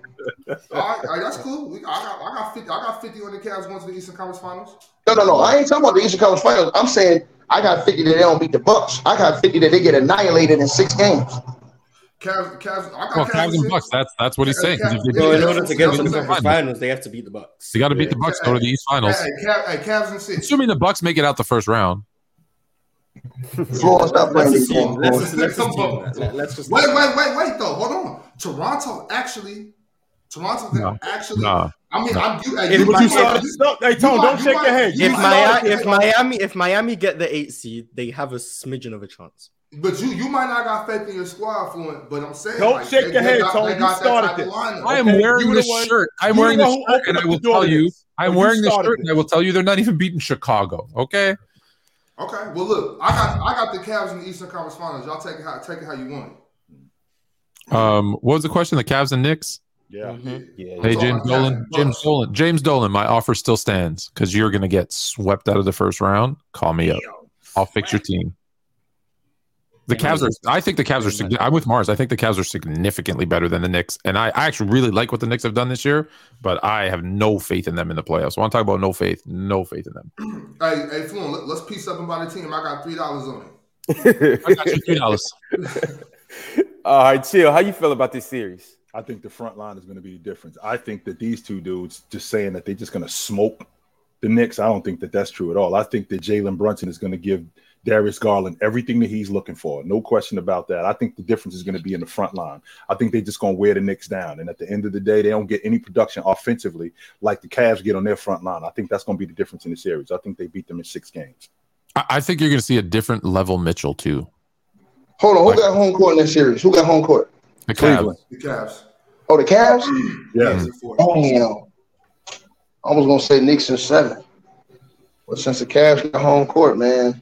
All right, all right that's cool. We, I got, I got fifty, I got fifty on the Cavs going to the Eastern Conference Finals.
No, no, no. I ain't talking about the Eastern Conference Finals. I'm saying I got fifty that they don't beat the Bucks. I got fifty that they get annihilated in six games.
Cavs, Cavs. I got
Well,
Cavs,
Cavs and. Bucks. That's that's what he's saying. 'cause if they
So
beat
in order to get to
to
the
the
conference
finals.
they have to beat the Bucks.
They got to beat the Bucks. Go to the East Finals.
Hey, hey, Cavs in six.
Assuming the Bucks make it out the first round.
Florence, stop playing
Let's
this game.
Let's
Florence.
just, let's just assume that. Let- Let's just.
Wait, wait, wait, wait, though. Hold on. Toronto actually, Toronto
No.
actually.
Nah.
I mean, I'm you. Hey,
If
you,
my-
might-
if-
Stop, stop. Hey, Tone, don't
you
shake
might-
your head.
If
might
Miami, if Miami, if Miami get the eight seed, they have a smidgen of a chance.
But you, you might not got faith in your squad, fluent. But I'm saying,
Don't
like,
shake your head,
got-
Tony. You started this.
I am
Okay,
wearing this
one-
shirt. I'm wearing this shirt, and I will tell
to
you. I'm
You
wearing this shirt, and I will tell you they're not even beating Chicago. Okay.
Okay, well, look, I got I got the Cavs in the Eastern Conference Finals. Y'all take it how take it how you want it.
Um, what was the question? The Cavs and Knicks.
Yeah.
Yeah.
Hey, James
yeah,
Dolan. James
Bucks.
Dolan. James Dolan. My offer still stands because you're going to get swept out of the first round. Call me up. I'll fix your team. The Cavs are. I think the Cavs are. I'm with Marz. I think the Cavs are significantly better than the Knicks, and I, I actually really like what the Knicks have done this year. But I have no faith in them in the playoffs. I want to talk about no faith. No faith in them.
Hey, hey, Fluent, let, let's piece up about the team. I got three dollars on it.
I got you three dollars.
All right, chill. How you feel about this series?
I think the front line is going to be the difference. I think that these two dudes just saying that they're just going to smoke the Knicks. I don't think that that's true at all. I think that Jalen Brunson is going to give Darius Garland everything that he's looking for. No question about that. I think the difference is going to be in the front line. I think they're just going to wear the Knicks down. And at the end of the day, they don't get any production offensively like the Cavs get on their front line. I think that's going to be the difference in the series. I think they beat them in six games.
I, I think you're going to see a different level Mitchell too.
Hold on, who got home court in this series? Who got home court?
The Cavs.
Cleveland.
The Cavs.
Oh, the Cavs.
Yeah.
Easy for it.
Damn. I was gonna say Knicks in seven, but since the Cavs got home court, man,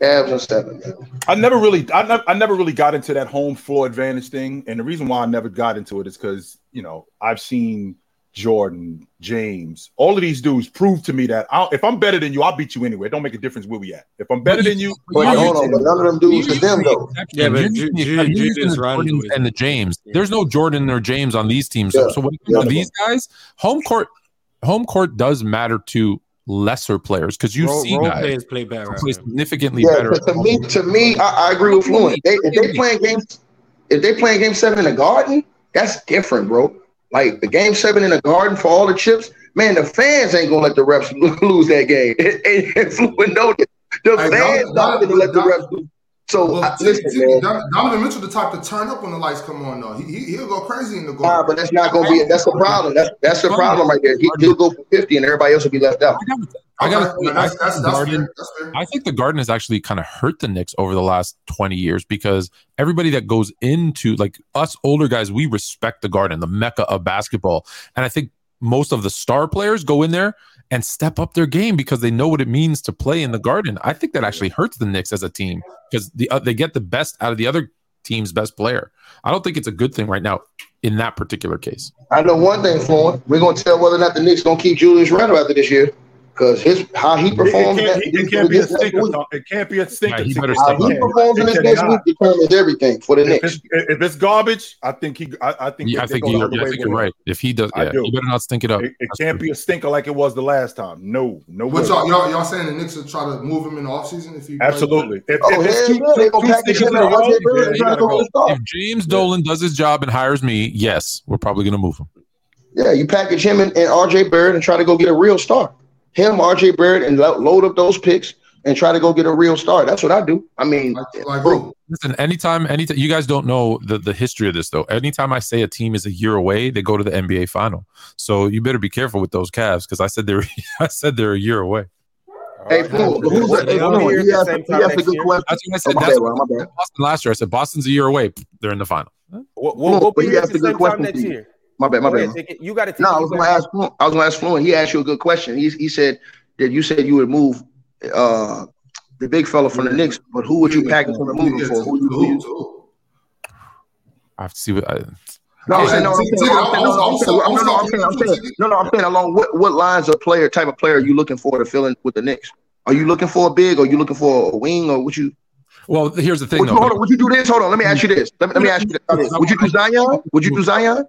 Cavs in seven, man.
I never really, I never, I never really got into that home floor advantage thing, and the reason why I never got into it is because you know I've seen Jordan, James, all of these dudes prove to me that I'll, if I'm better than you, I'll beat you anyway. It don't make a difference where we at. If I'm better than you,
But
I'll
hold
beat
on,
you.
but none of them dudes is them though.
Yeah, but
You're
Ju-
using-
Ju-
you're using
Julius
the
Randle
Jordans
is-
and the James. There's no Jordan or James on these teams. So,
Yeah.
so when it
Yeah.
these guys, home court, home court does matter to lesser players because you
role,
see
role
guys
players play better.
play significantly
Yeah,
better.
to, to me, to me, I, I agree with Fluent. They, if they playing games, if they playing game seven in the Garden, that's different, bro. Like the game seven in the Garden for all the chips, man. The fans ain't gonna let the refs lose that game. And, and Fluent know that. The
Hey,
fans
Donovan-
not gonna let the
Donovan-
refs lose. So
Well,
I, listen,
see, Donovan Mitchell, the type to turn up when the lights come on. Though he, he he'll go crazy in the goal.
Nah, but that's not gonna be. That's the problem. That's that's the problem right there. He, he'll go for fifty, and everybody else will be left out.
I got,
Okay, that's, that's, that's,
Garden,
fair.
I think the Garden has actually kind of hurt the Knicks over the last 20 years because everybody that goes into like us older guys, we respect the Garden, the mecca of basketball. And I think most of the star players go in there and step up their game because they know what it means to play in the Garden. I think that actually hurts the Knicks as a team because the uh, they get the best out of the other team's best player. I don't think it's a good thing right now in that particular case.
I know one thing, Floyd. We're gonna tell whether or not the Knicks gonna keep Julius Randle after this year. Because his how he performs
it, can't,
that-
it can't be a
this next
stinker.
week.
It can't be a stinker.
He better
How he performs in
It
this next week determines everything for the
If
Knicks.
it's, if it's garbage, I think he. I, I think.
Yeah, I think
go the
you're, yeah, I think you're right. If he does,
I
yeah,
do.
he better not stink it up.
It, it can't
true.
be a stinker like it was the last time. No, no way.
But y'all, y'all, y'all saying the Knicks will try to move him in the offseason if he
Absolutely. If,
Oh,
if it's
hell
two,
yeah, they gonna
two
package
stinkers in a row,
RJ Barrett
yeah,
and
he
try to
gotta
go
go.
to the start.
If James Dolan does his job and hires me, yes, we're probably going to move him.
Yeah, you package him and, and RJ Barrett and try to go get a real start. Him, RJ Barrett, and lo- load up those picks and try to go get a real start. That's what I do. I mean,
Like, like who?
Listen, anytime, anytime you guys don't know the, the history of this though. Anytime I say a team is a year away, they go to the NBA final. So you better be careful with those Cavs because I said they're I said they're a year away.
hey, Floyd, who's that? Hey, hold on.
Here at
He
the
he
time
a good
year.
question.
That's what I said.
my
That's
bad,
what
Ron, my bad.
Boston last year. I said Boston's a year away. They're in the final.
We'll, we'll, we'll
But
be here at
asked
the
a good
same time
question
next year.
My bad, my bad.
it. You got to take
No, I was gonna ask. Flo- I was gonna ask Fluent. He asked you a good question. He he said that you said you would move uh the big fella from the Knicks, but who would you package him the move for? Who you, who
who?
you,
To?
I have to see what. I,
no, I'm saying no, I'm saying no, I'm saying no, no, I'm
I'm-
saying no, no, I'm along what what lines of player type of player are you looking for to fill in with the Knicks? Are you looking for a big, or you looking for a wing, or would you?
well, here's the thing
Would you,
though.
hold on, would you do this? Hold on, let me ask you this. Let me, let me ask you this. Would you do Zion? Would you do Zion?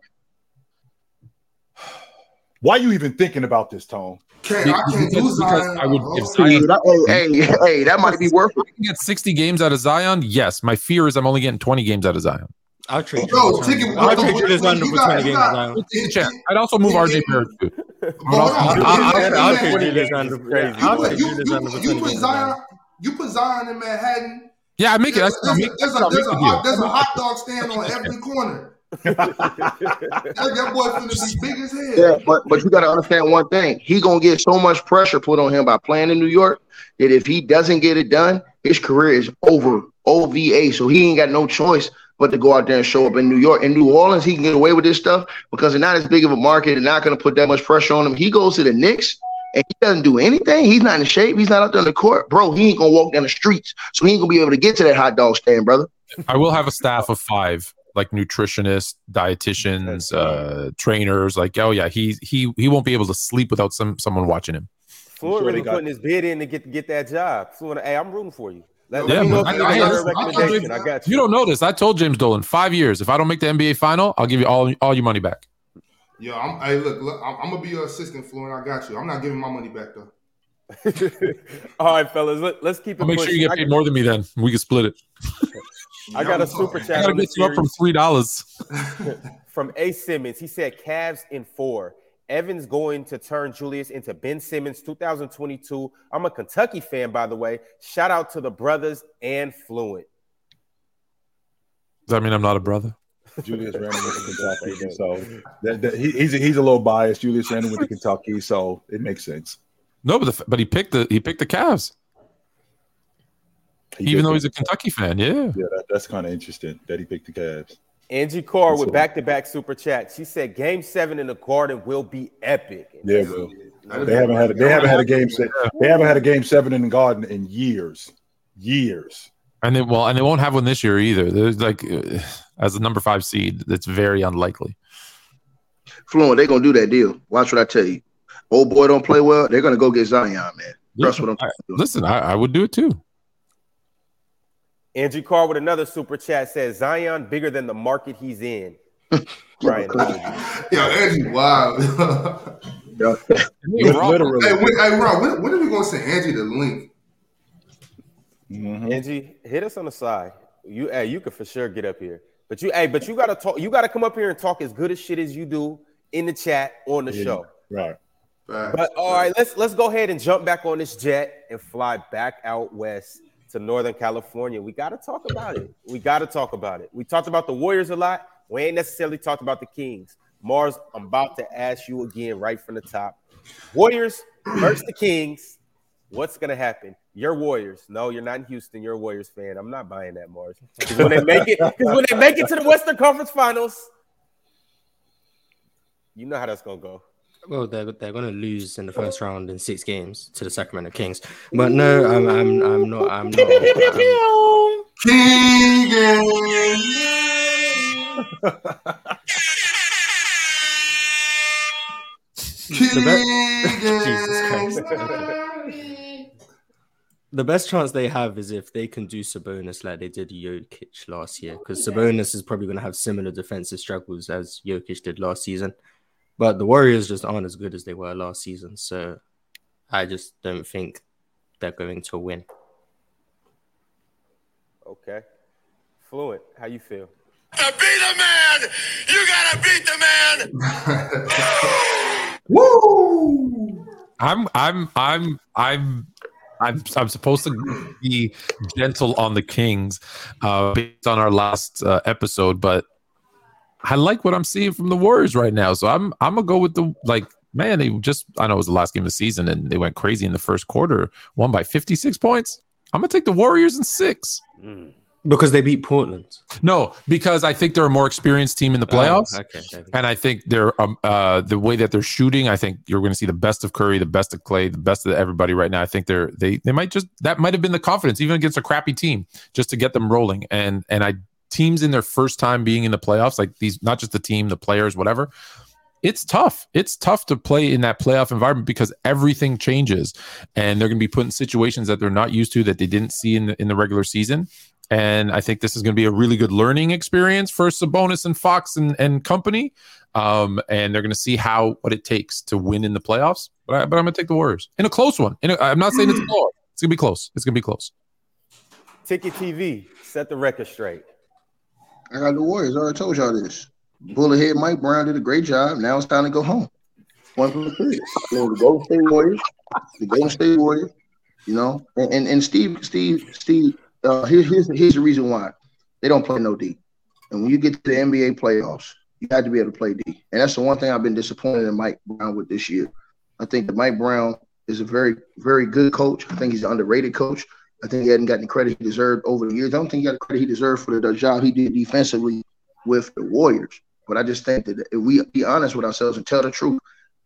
Why are you even thinking about this, Tone?
Can't, I can't
Because- because I would- uh,
Oh,
if Zion-
Hey, hey, hey, that might be worth it.
I can get 60 games out of Zion. Yes, my fear is I'm only getting 20 games out of Zion.
I'll trade
Yo,
Julius
take it-
I'll trade
what-
Julius
what-
Randle
you
for 20 games
got-
now.
Take. I'd also move RJ Barrett too.
But hold on.
I'll,
If-
I'll,
if-
I'll, I'll
if-
trade
if-
Julius Randle.
Crazy.
You
I'll
put,
trade
you,
Julius
you,
for 20 games
Zion, you put Zion in Manhattan.
Yeah, I make it.
There's,
That's, I'll
there's,
make,
a, there's, a,
I'll
there's,
make
a
the deal.
hot, there's a hot dog stand on every corner. That, that boy finna be big as hell.
Yeah, but but you got to understand one thing. He gonna get so much pressure put on him by playing in New York that if he doesn't get it done, his career is over. OVA. So he ain't got no choice but to go out there and show up in New York. In New Orleans, he can get away with this stuff because they're not as big of a market. They're not gonna put that much pressure on him. He goes to the Knicks. And he doesn't do anything. He's not in shape. He's not out there on the court, bro. He ain't gonna walk down the streets, so he ain't gonna be able to get to that hot dog stand, brother.
I will have a staff of five, like nutritionists, dietitians, uh, trainers. Like, oh yeah, he he he won't be able to sleep without some someone watching him.
Floyd
sure
really
they got-
putting his bid in to get get that job. Floyd, hey, I'm rooting for you. Let,
Yeah,
let me know
man.
you
I- I-
I- I-
recommendation. I got
You
you.
don't know this. I told James Dolan five years. If I don't make the NBA final, I'll give you all all your money back.
Yeah, I'm, hey, look, look, I'm, I'm gonna be your assistant, Fluent. I got you. I'm not giving my money back though.
All right, fellas, let, us keep it
I'll make sure you get paid more than me. Then we can split it.
I got a
I'm
super chat.
I gotta
on
get you up from three dollars.
from A. Simmons. He said Cavs in four. Evans going to turn Julius into Ben Simmons 2022. I'm a Kentucky fan, by the way. Shout out to the brothers and Fluent.
Does that mean I'm not a brother?
Julius Randle went to Kentucky, so that, that, he, he's a, he's a little biased. Julius Randle went to Kentucky, so it makes sense.
No, but the, but he picked the he picked the Cavs,
He
even though he's a Kentucky fan. Yeah.
Yeah, that, that's kind of interesting that he picked the Cavs.
Angie Carr with back to back super chat. She said game seven in the garden will be epic.
Yeah, well, they haven't had a, they haven't had a game se- they haven't had a game seven in the Garden in years, years.
And they well, and they won't have one this year either. There's like uh, as a number five seed, that's very unlikely.
Fluent, they're gonna do that deal. Watch what I tell you. Old boy don't play well, they're gonna go get Zion, man. Trust what I'm
I- listen, I, I would do it too.
Angie Carr with another super chat says Zion bigger than the market he's in. Brian,
Yo, Angie, wow.
You're.
Literally.
hey, when, hey, Ron, when, when are we gonna send Angie the link?
Mhm.
Angie, hit us on the side. You, hey, you could for sure get up here, but you, hey, but you gotta talk. You gotta come up here and talk as good as shit as you do in the chat on the
Yeah.
show.
Right.
Facts.
But all right, let's let's go ahead and jump back on this jet and fly back out west to Northern California. We got to talk about it. We got to talk about it. We talked about the Warriors a lot. We ain't necessarily talked about the Kings. Marz, I'm about to ask you again right from the top. Warriors versus the Kings. What's gonna happen? Your Warriors. No, you're not in Houston. You're a Warriors fan. I'm not buying that, Marz. Because when they make it, because when they make it to the Western Conference Finals, you know how that's gonna go.
Well, they're they're going to lose in the first round in six games to the Sacramento Kings. But no, I'm I'm I'm not I'm not. I'm, The The best chance they have is if they can do Sabonis like they did Jokic last year, because Sabonis is probably going to have similar defensive struggles as Jokic did last season. But the Warriors just aren't as good as they were last season, so I just don't think they're going to win.
Okay. Fluent, how you feel?
To be the man, you gotta beat the man.
Woo!
I'm I'm I'm I'm I'm I'm supposed to be gentle on the Kings uh based on our last uh, episode, but I like what I'm seeing from the Warriors right now. So I'm I'm gonna go with the like man, they just I know it was the last game of the season and they went crazy in the first quarter, won by 56 points. I'm gonna take the Warriors in six.
Because they beat Portland.
No, because I think they're a more experienced team in the playoffs.
Oh, okay.
And I think they're um, uh, the way that they're shooting. I think you're going to see the best of Curry, the best of Klay, the best of everybody right now. I think they're they they might just that might have been the confidence even against a crappy team just to get them rolling. And and I teams in their first time being in the playoffs like these, not just the team, the players, whatever. It's tough. It's tough to play in that playoff environment because everything changes, and they're going to be put in situations that they're not used to that they didn't see in the, in the regular season. And I think this is going to be a really good learning experience for Sabonis and Fox and, and company. Um, and they're going to see how what it takes to win in the playoffs. But, I, but I'm going to take the Warriors in a close one. In a, I'm not saying it's a. It's going to be close. It's going to be close.
Ticket TV, set the record straight.
I got the Warriors. I already told y'all this. Bullethead Mike Brown did a great job. Now it's time to go home. One from the three. The Golden State Warriors. The Golden State Warriors. You know, and and, and Steve, Steve, Steve. Uh, here, here's here's the reason why they don't play no D. And when you get to the NBA playoffs, you have to be able to play D. And that's the one thing I've been disappointed in Mike Brown with this year. I think that Mike Brown is a very, very good coach. I think he's an underrated coach. I think he hadn't gotten the credit he deserved over the years. I don't think he got the credit he deserved for the, job he did defensively with the Warriors. But I just think that if we be honest with ourselves and tell the truth,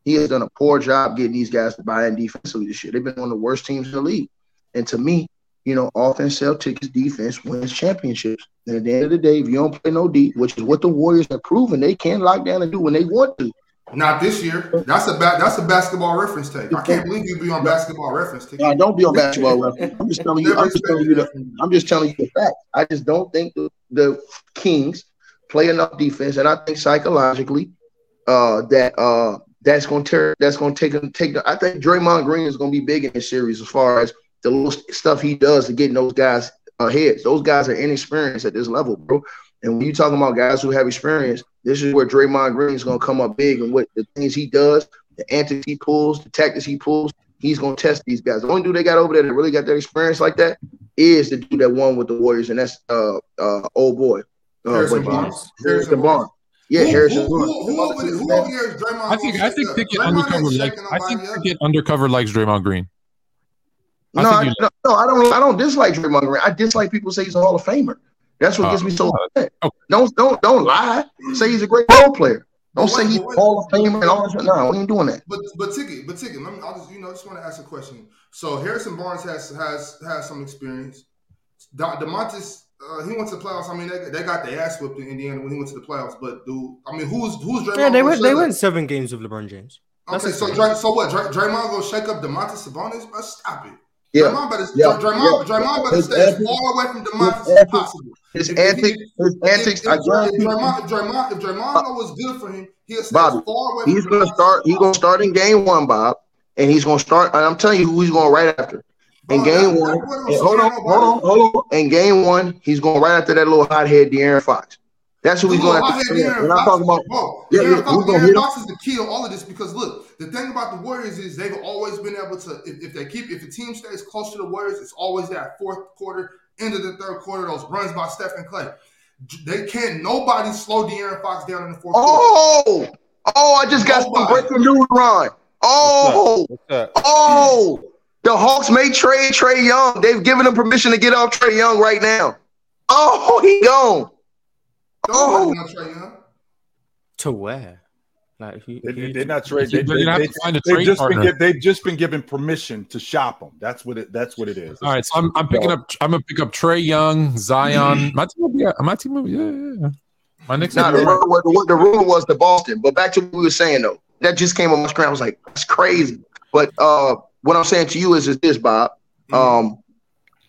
he has done a poor job getting these guys to buy in defensively this year. They've been one of the worst teams in the league. And to me, you know, offense sell tickets, defense wins championships. And at the end of the day, if you don't play no D, which is what the Warriors have proven they can lock down and do when they want to.
Not this year. That's a ba- that's a basketball reference take. I can't believe you be on basketball reference take.
No, don't be on basketball reference. I'm just telling you. I'm just telling you the. I'm just telling you the fact. I just don't think the, the Kings play enough defense, and I think psychologically, uh, that uh, that's going to tear. That's going to take them. Take. I think Draymond Green is going to be big in this series as far as the little stuff he does to getting those guys ahead. Those guys are inexperienced at this level, bro. And when you talking about guys who have experience, this is where Draymond Green is going to come up big, and what the things he does, the antics he pulls, the tactics he pulls, he's going to test these guys. The only dude they got over there that really got that experience like that is the dude that won with the Warriors, and that's uh uh old boy. Uh,
Harrison Barnes.
Harrison Barnes. Yeah,
Who-
Harrison Barnes.
who, who, over there- who over there is Draymond?
I think I think
shake up? Ticket
undercover like I think
nobody up.
Ticket undercover likes Draymond Green. I
No, I, no, no, I don't. I don't dislike Draymond Green. I dislike people say he's a Hall of Famer. That's what
Oh,
gets me so upset.
okay.
Don't don't don't lie. Say he's a great role player. Don't
But
say he's
but wait.
Hall of Famer and all this. No, we ain't doing that.
But but ticket, but ticket. Let me. I just you know just want to ask a question. So Harrison Barnes has has has some experience. Da- Domantas, uh, he went to the playoffs. I mean, they, they got their ass whipped in Indiana when he went to the playoffs. But dude, I mean, who's who's Draymond?
Yeah, they went. They went seven games with LeBron James.
Okay, so Dray, so what? Dray, Draymond gonna shake up Domantas Sabonis? But stop it.
Yeah,
Draymond better,
yeah,
Draymond,
yeah.
Draymond better stay as far away from
Domantas
as possible.
His
If-
antics, his antics.
If,
I
if, if, Draymond, if Draymond, if Draymond what's good for him, he'll stay
Bobby,
far away.
he's gonna start. He's gonna start in game one, Bob, and he's gonna start. And I'm telling you who he's going right after. In
Bro,
game
that-
one,
that
hold on, hold on, hold on. In game one, he's going right after that little hothead De'Aaron Fox. That's who he's going after.
De'Aaron
And I'm
Fox.
talking about.
Bro,
Yeah,
De'Aaron
yeah,
Fox, De'Aaron? Fox is the key to all of this because look, the thing about the Warriors is they've always been able to, if, if they keep, if the team stays close to the Warriors, it's always that fourth quarter, end of the third quarter, those runs by Stephen Klay. They can't, nobody slow De'Aaron Fox down in the fourth quarter.
Oh, oh! I just got some
Nobody.
breaking news, Ron. Oh,
What's up?
oh! The Hawks may trade Trae Young. They've given him permission to get off Trae Young right now. Oh, he gone.
Nobody oh! want Trae Young.
To where? Like he,
They,
he-
they're not trade.
They're
They,
gonna
they,
to find a
they've
trade
just been they've just been given permission to shop them. That's what it. That's what it is.
All right, so I'm, I'm picking up. I'm gonna pick up Trae Young, Zion. My team will be. My team will be. Yeah, yeah, yeah. My next.
Nah, the
team-
rumor, was, the, the rumor was the Boston. But back to what we were saying though, that just came on my screen. I was like, that's crazy. But uh, what I'm saying to you is, is this, Bob? Um,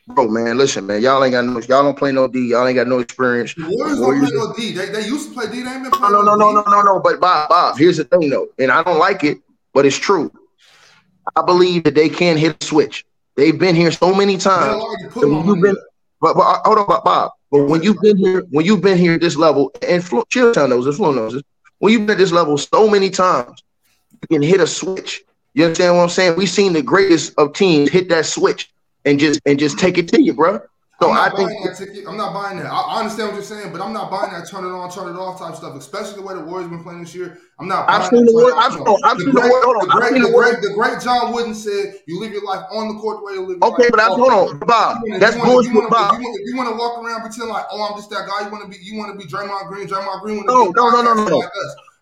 bro, man, listen, man, y'all ain't got no, y'all don't play no D, y'all ain't got no experience.
The Warriors don't play no D. They, they used to play D. They ain't been
No,
playing
no, no, no,
D.
no, no, no. But Bob, Bob, here's the thing though, and I don't like it, but it's true. I believe that they can hit a switch. They've been here so many times. when you've been, but, but uh, hold on, Bob, Bob. But when you've been here, when you've been here at this level, and Flo, Chilltown knows this, Flo knows this. When you've been at this level so many times, you can hit a switch. You understand what I'm saying? We've seen the greatest of teams hit that switch and just and just take it to you, bro. So
not
think
buying that ticket. I'm not buying that. I, I understand what you're saying, but I'm not buying that turn it on, turn it off type stuff, especially the way the Warriors been playing this year. I'm not.
I've
buying
seen the Warriors- I've-
off.
no, I've
The
seen the
great-
Warriors-
the great-
the
great- The great John Wooden said, "You live your life on the court the way you live." your
okay, but I, hold on. Bob. That's bullshit, Bob.
Want, you want to walk around pretend like, oh, I'm just that guy. You want to be, you want to be Draymond Green. Draymond Green
No, no, no, no, no, no.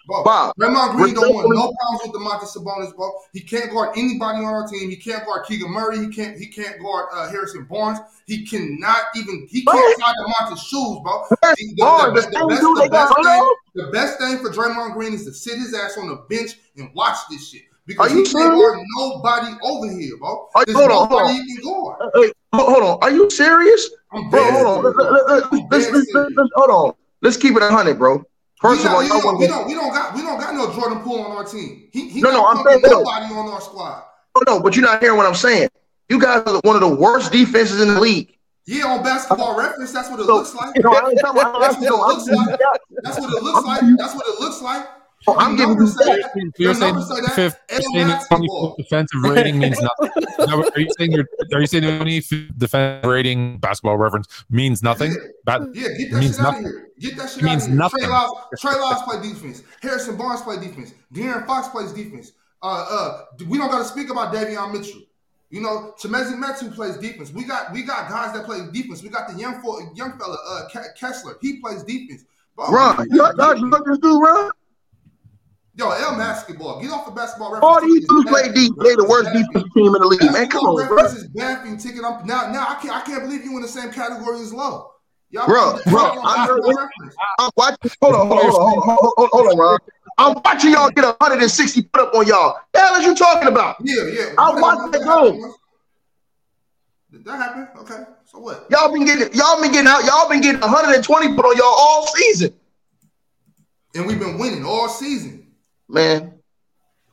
Bro,
Bob,
Draymond Green don't want no problems with Domantas Sabonis, bro. He can't guard anybody on our team. He can't guard Keegan Murray. He can't. He can't guard uh, Harrison Barnes. He cannot even. He can't tie Domantas shoes, bro. The, the-
Barnes,
the-
the
the best, the best thing, the best thing for Draymond Green is to sit his ass on the bench and watch this shit because
Are you
he can't
serious?
guard nobody over here, bro.
Are-
There's
hold on, hold on.
he can guard.
Uh, Hey, hold on. Are you serious?
I'm
Bro, hold on. Let- let- let- hold on. Let's keep it a hundred, bro. First of all,
not,
y'all
we, don't, we don't got we don't got no Jordan Poole on our team. He he
No, no, I'm saying no.
nobody on our squad.
no, no, but you're not hearing what I'm saying. You guys are one of the worst defenses in the league.
Yeah, on basketball reference, that's what it looks like.
No, I ain't talking about
That's
that's
what it looks like. That's what it looks like. That's what it looks like.
I'm giving you that.
that. The
you're saying
numbers that.
fifth, you're saying
basketball.
defensive rating means nothing. Is Are you saying your are you saying the only defensive rating basketball reference means nothing? That
Yeah, get that
means
shit out of
nothing.
here. Get that shit
It
out of here.
nothing.
Trey Lyles, Trey Lyles play defense. Harrison Barnes play defense. De'Aaron Fox plays defense. Uh, uh, we don't got to speak about Davion Mitchell. You know, Chimezie Metu plays defense. We got we got guys that play defense. We got the young fo- young fella, uh, Ke- Kessler. He plays defense. Bro,
Ron, you y'all, y'all know this dude, Ron?
Yo, L basketball. Get off the basketball reference.
All these dudes play deep. They the worst defensive team in the league, man. Come on, bro.
reference is. Ticket. I'm, now, now I can't I can't believe you in the same category as Low. Y'all
Bro, bro, I heard
basketball
it.
reference.
I'm watching. Hold on, hold on, hold on, hold on, hold on, Ron. I'm watching y'all get 160 put up on y'all. The hell is you talking about?
Yeah, yeah.
I watched that game.
Did that happen? Okay. So what?
Y'all been getting, y'all been getting out, y'all been getting 120 put on y'all all season,
And we've been winning all season.
Man.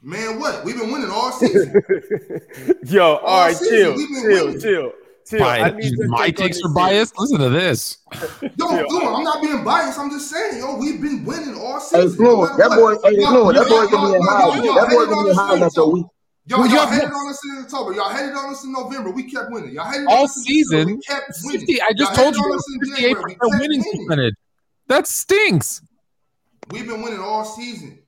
Man, what? We've been winning all season.
Yo, all right,
season,
chill,
we've been
chill,
winning.
chill, chill. I
bias.
need
my
take on
takes are
series.
biased. Listen to this.
Yo, Fluent, I'm not being biased. I'm just saying, yo, we've been winning all
Hey,
season.
Fluent, that
matter
boy, hey, Fluent, that boy gonna be in high.
y'all- y'all
That boy gonna be in high after a week.
Y'all,
Well,
y'all
y'all-
hated on us in October. Y'all hated on us in November. We kept winning. Y'all hated on
All
us in
season,
We kept winning.
50, I just
Y'all
told you
on us in
58
January. We kept
winning
winning.
percentage. That stinks.
We've been winning all season.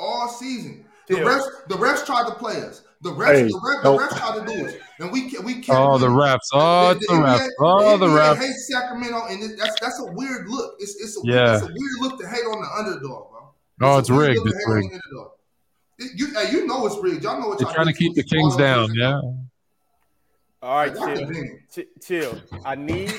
All season. The
Chill.
refs, the refs tried to play us. The refs,
Hey,
the, refs,
no.
the refs tried to do it, and we ke- we kept.
Oh, the refs. Oh, it's the
NBA
refs. Oh, the
NBA
refs.
Hate Sacramento, and it, that's that's a weird look. It's it's a
Yeah.
it's a weird look to hate on the underdog, bro.
Oh,
a
it's rigged.
look to
It's rigged.
It- you, hey, you know it's rigged. Y'all know what
They're trying to keep the Kings down. Yeah.
All right,
Y'all
chill. Ch- chill. I need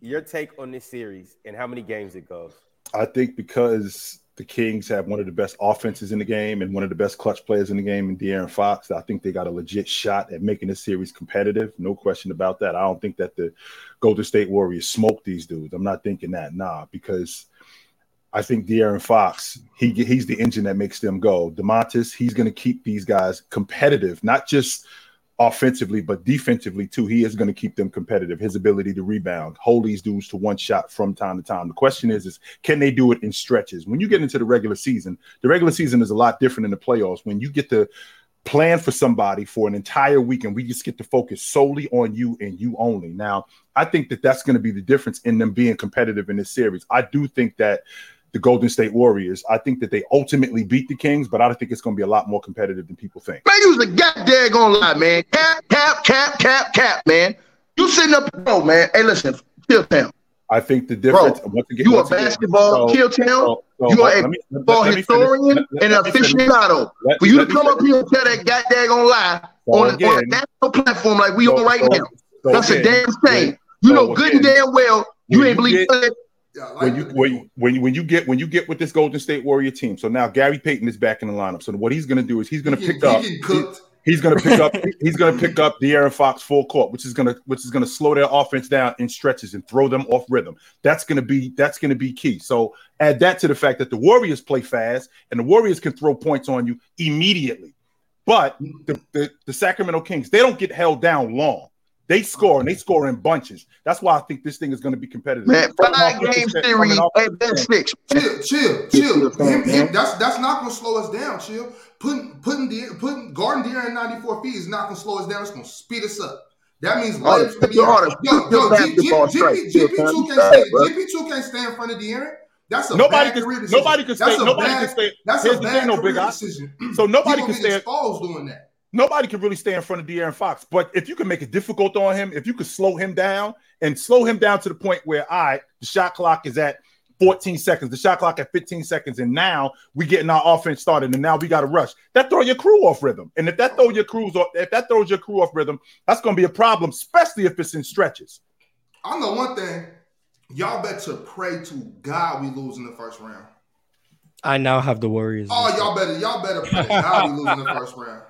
your take on this series and how many games it goes.
I think because the Kings have one of the best offenses in the game and one of the best clutch players in the game in De'Aaron Fox, I think they got a legit shot at making this series competitive. No question about that. I don't think that the Golden State Warriors smoke these dudes. I'm not thinking that, nah, because I think De'Aaron Fox, he he's the engine that makes them go. Domantas, he's going to keep these guys competitive, not just offensively, but defensively too. He is going to keep them competitive. His ability to rebound, hold these dudes to one shot from time to time. The question is, is can they do it in stretches? When you get into the regular season, the regular season is a lot different than the playoffs. When you get to plan for somebody for an entire week and we just get to focus solely on you and you only. Now, I think that that's going to be the difference in them being competitive in this series. I do think that the Golden State Warriors, I think that they ultimately beat the Kings, but I don't think it's going to be a lot more competitive than people think.
Man, you was a goddamn gonna lie, man. Cap, cap, cap, cap, cap, man. You sitting up, bro, man. Hey, listen, Chilltown.
I think the difference. once again,
You a
again,
basketball
so-
kill town?
so- So,
You are a
let me- let- let
historian and
let- let me finish.
aficionado.
Let-
For you to
me
come up here and tell that goddamn lie
So
on, on a national platform like we on right now, that's a damn shame. You know good and damn well you ain't believe.
Yeah, like
when you when when you when you get when you get with this Golden State Warrior team. So now Gary Payton is back in the lineup. So what he's going to do is he's going to
He
pick up.
he.
He's going to pick up. He's going to pick up De'Aaron Fox full court, which is going to which is going to slow their offense down in stretches and throw them off rhythm. That's going to be that's going to be key. So add that to the fact that the Warriors play fast and the Warriors can throw points on you immediately. But the, the, the Sacramento Kings they don't get held down long. They score and they score in bunches. That's why I think this thing is going to be competitive.
Man, five game series
coming
at best six.
Chill, chill,
Chill,
chill. Him, him, that's that's not gonna slow us down. Chill. Putting putting the putting guarding De'Aaron 94 feet is not gonna slow us down. It's gonna speed us up. That means
Oh,
Lane's gonna be
you oughta
yo
shoot
yo. G- G-
basketball
GP
straight.
GP
Chill,
two can't stay. GP two can't stay in front of De'Aaron. That's a
Nobody
bad
can
career decision.
nobody can
That's
stay.
a
Nobody
bad,
can stay.
That's a bad
no big
career decision.
So nobody can stay.
exposed doing that.
Nobody can really stay in front of De'Aaron Fox. But if you can make it difficult on him, if you could slow him down and slow him down to the point where, all right, the shot clock is at 14 seconds, the shot clock at 15 seconds, and now we getting our offense started, and now we got to rush. That throw your crew off rhythm, and if that throw your crews off, if that throws your crew off rhythm, that's going to be a problem, especially if it's in stretches.
I know one thing. Y'all better pray to God we lose in the first round.
I now have the Warriors.
Oh, y'all better y'all better pray to God we lose in the first round.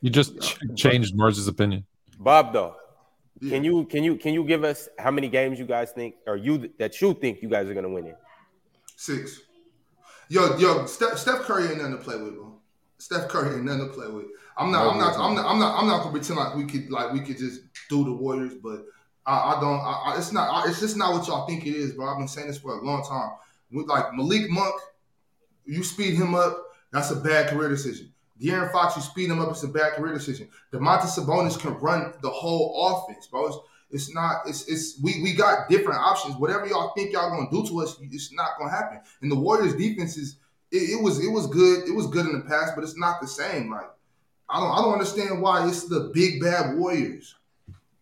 You just ch- changed Marz's opinion.
Bob, though,
Yeah.
can you can you can you give us how many games you guys think or you that you think you guys are gonna win in?
Six. Yo, yo, Steph, Steph Curry ain't nothing to play with, bro. Steph Curry ain't nothing to play with. I'm not, I'm not, I'm not, I'm not, I'm not gonna pretend like we could, like we could just do the Warriors, but I, I don't. I, I, it's not. I, it's just not what y'all think it is, bro. I've been saying this for a long time. With like Malik Monk, you speed him up, that's a bad career decision. De'Aaron Fox, you speed him up, it's a bad career decision. Domantas Sabonis can run the whole offense, bro. It's, it's not. It's it's we we got different options. Whatever y'all think y'all gonna do to us, it's not gonna happen. And the Warriors' defense is it, it was it was good. It was good in the past, but it's not the same. Like I don't I don't understand why it's the big bad Warriors.